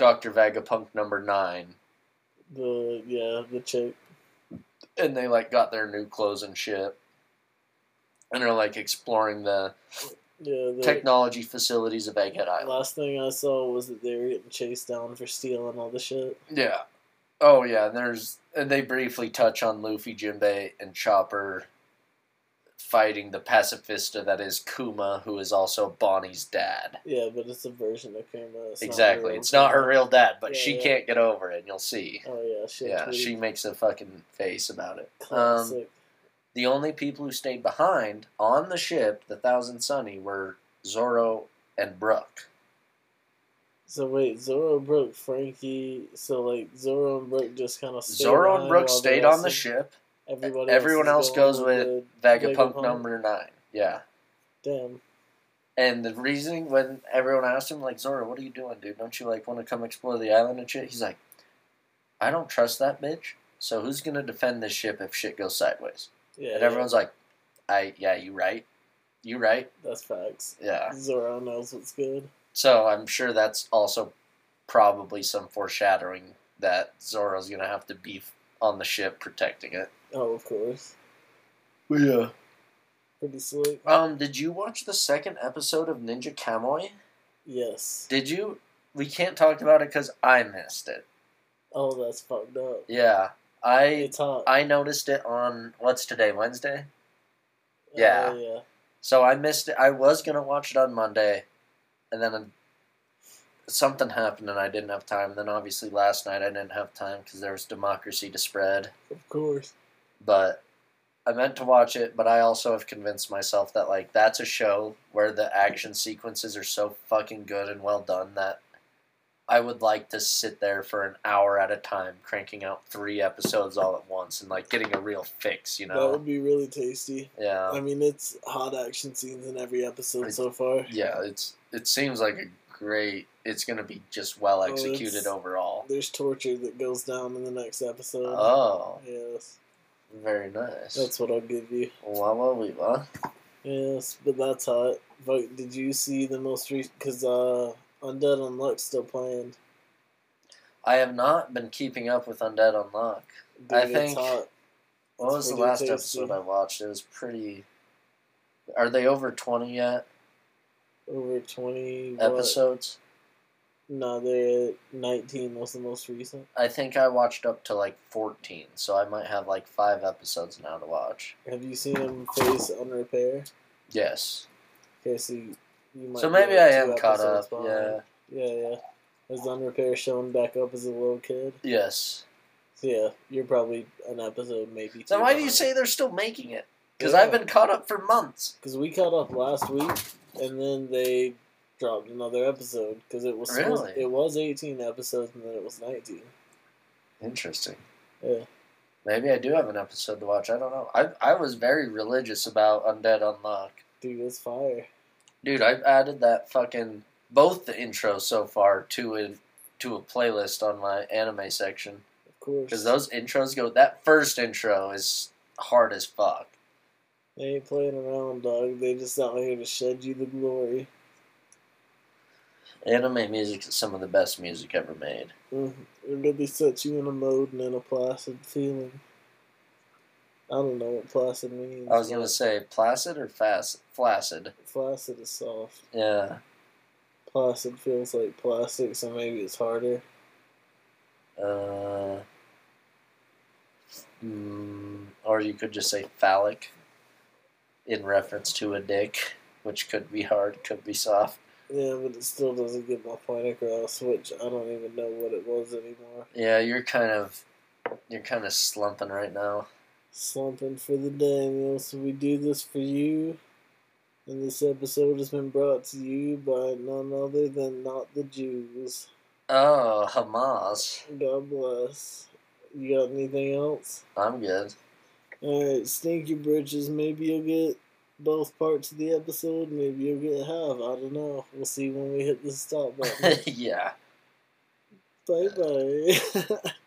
Doctor Vegapunk number nine. The yeah, the chick. and they like got their new clothes and shit and are like exploring the Yeah, the technology facilities of Egghead Island. last thing I saw was that they were getting chased down for stealing all the shit. Yeah. Oh yeah, and there's and they briefly touch on Luffy, Jinbei, and Chopper fighting the pacifista that is Kuma, who is also Bonney's dad. Yeah, but it's a version of Kuma. It's exactly. her it's not her real dad, but Yeah, she yeah. can't get over it, and you'll see. Oh yeah, she. Yeah, she makes a fucking face about it. Um, the only people who stayed behind on the ship, the Thousand Sunny, were Zoro and Brook. so wait, Zoro Brook Franky. So like Zoro and Brook just kind of Zoro and Brook stayed on the ship. Everybody Everyone else goes with Vegapunk Vegapunk. number nine. Yeah. Damn. And the reasoning when everyone asked him, like, Zoro, what are you doing, dude? Don't you like want to come explore the island and shit? He's like, I don't trust that bitch. So who's gonna defend this ship if shit goes sideways? Yeah. And everyone's like, I yeah, you right. You right. That's facts. Yeah. Zoro knows what's good. So I'm sure that's also probably some foreshadowing that Zoro's gonna have to be on the ship protecting it. Oh, of course. Yeah. Pretty slick. Um, did you watch the second episode of Ninja Kamui? Yes. Did you? We can't talk about it because I missed it. Oh, that's fucked up. Yeah, I I noticed it on what's today Wednesday. yeah. Oh, yeah. So I missed it. I was gonna watch it on Monday, and then something happened and I didn't have time. Then obviously last night I didn't have time because there was democracy to spread. Of course. But I meant to watch it, but I also have convinced myself that like that's a show where the action sequences are so fucking good and well done that I would like to sit there for an hour at a time, cranking out three episodes all at once and like getting a real fix, you know, That would be really tasty. Yeah. I mean, it's hot action scenes in every episode Right. so far. Yeah, it's it seems like a great it's gonna be just well Oh, executed it's- overall. There's torture that goes down in the next episode. Oh, Yes. Very nice. That's what I'll give you. Wawa Weeva. Yes, but that's hot. But did you see the most recent? Because uh, Undead Unluck's still playing. I have not been keeping up with Undead Unluck. Dude, I it's think- hot. What was the last tasty. episode I watched? It was pretty. Are they over twenty yet? Over 20 what? No, they're 19 was the most recent. I think I watched up to like fourteen, so I might have like five episodes now to watch. Have you seen him face Unrepair? Yes. Okay, so you, you might So maybe I am caught up. behind. Yeah. Yeah, yeah. Is Unrepair showing back up as a little kid? Yes. So yeah, you're probably an episode, maybe two. So why do you say they're still making it? Because Yeah. I've been caught up for months. Because we caught up last week, and then they dropped another episode because it was supposed- Really? it was 18 episodes and then it was 19. Interesting. Yeah. Maybe I do have an episode to watch. I don't know. I I was very religious about Undead Unluck. Dude, it's fire. Dude, I've added that fucking both the intros so far to a to a playlist on my anime section Of course. because those intros go. That first intro is hard as fuck. They ain't playing around, dog. They just out here to shed you the glory. Anime music is some of the best music ever made. Mm, It really sets you in a mode and in a placid feeling. I don't know what placid means. I was gonna say placid or fast flaccid. Flaccid is soft. Yeah. Placid feels like plastic, so maybe it's harder. Uh. Mm, or you could just say phallic, in reference to a dick, which could be hard, could be soft. Yeah, but it still doesn't get my point across, which I don't even know what it was anymore. Yeah, you're kind of you're kind of slumping right now. Slumping for the Daniel, so we do this for you And this episode has been brought to you by none other than not the Jews. Oh, Hamas. God bless. You got anything else? I'm good. Alright, Stinky Britches. Maybe you'll get both parts of the episode. Maybe you'll get half. I don't know. We'll see when we hit the stop button. [laughs] yeah. bye bye. [laughs]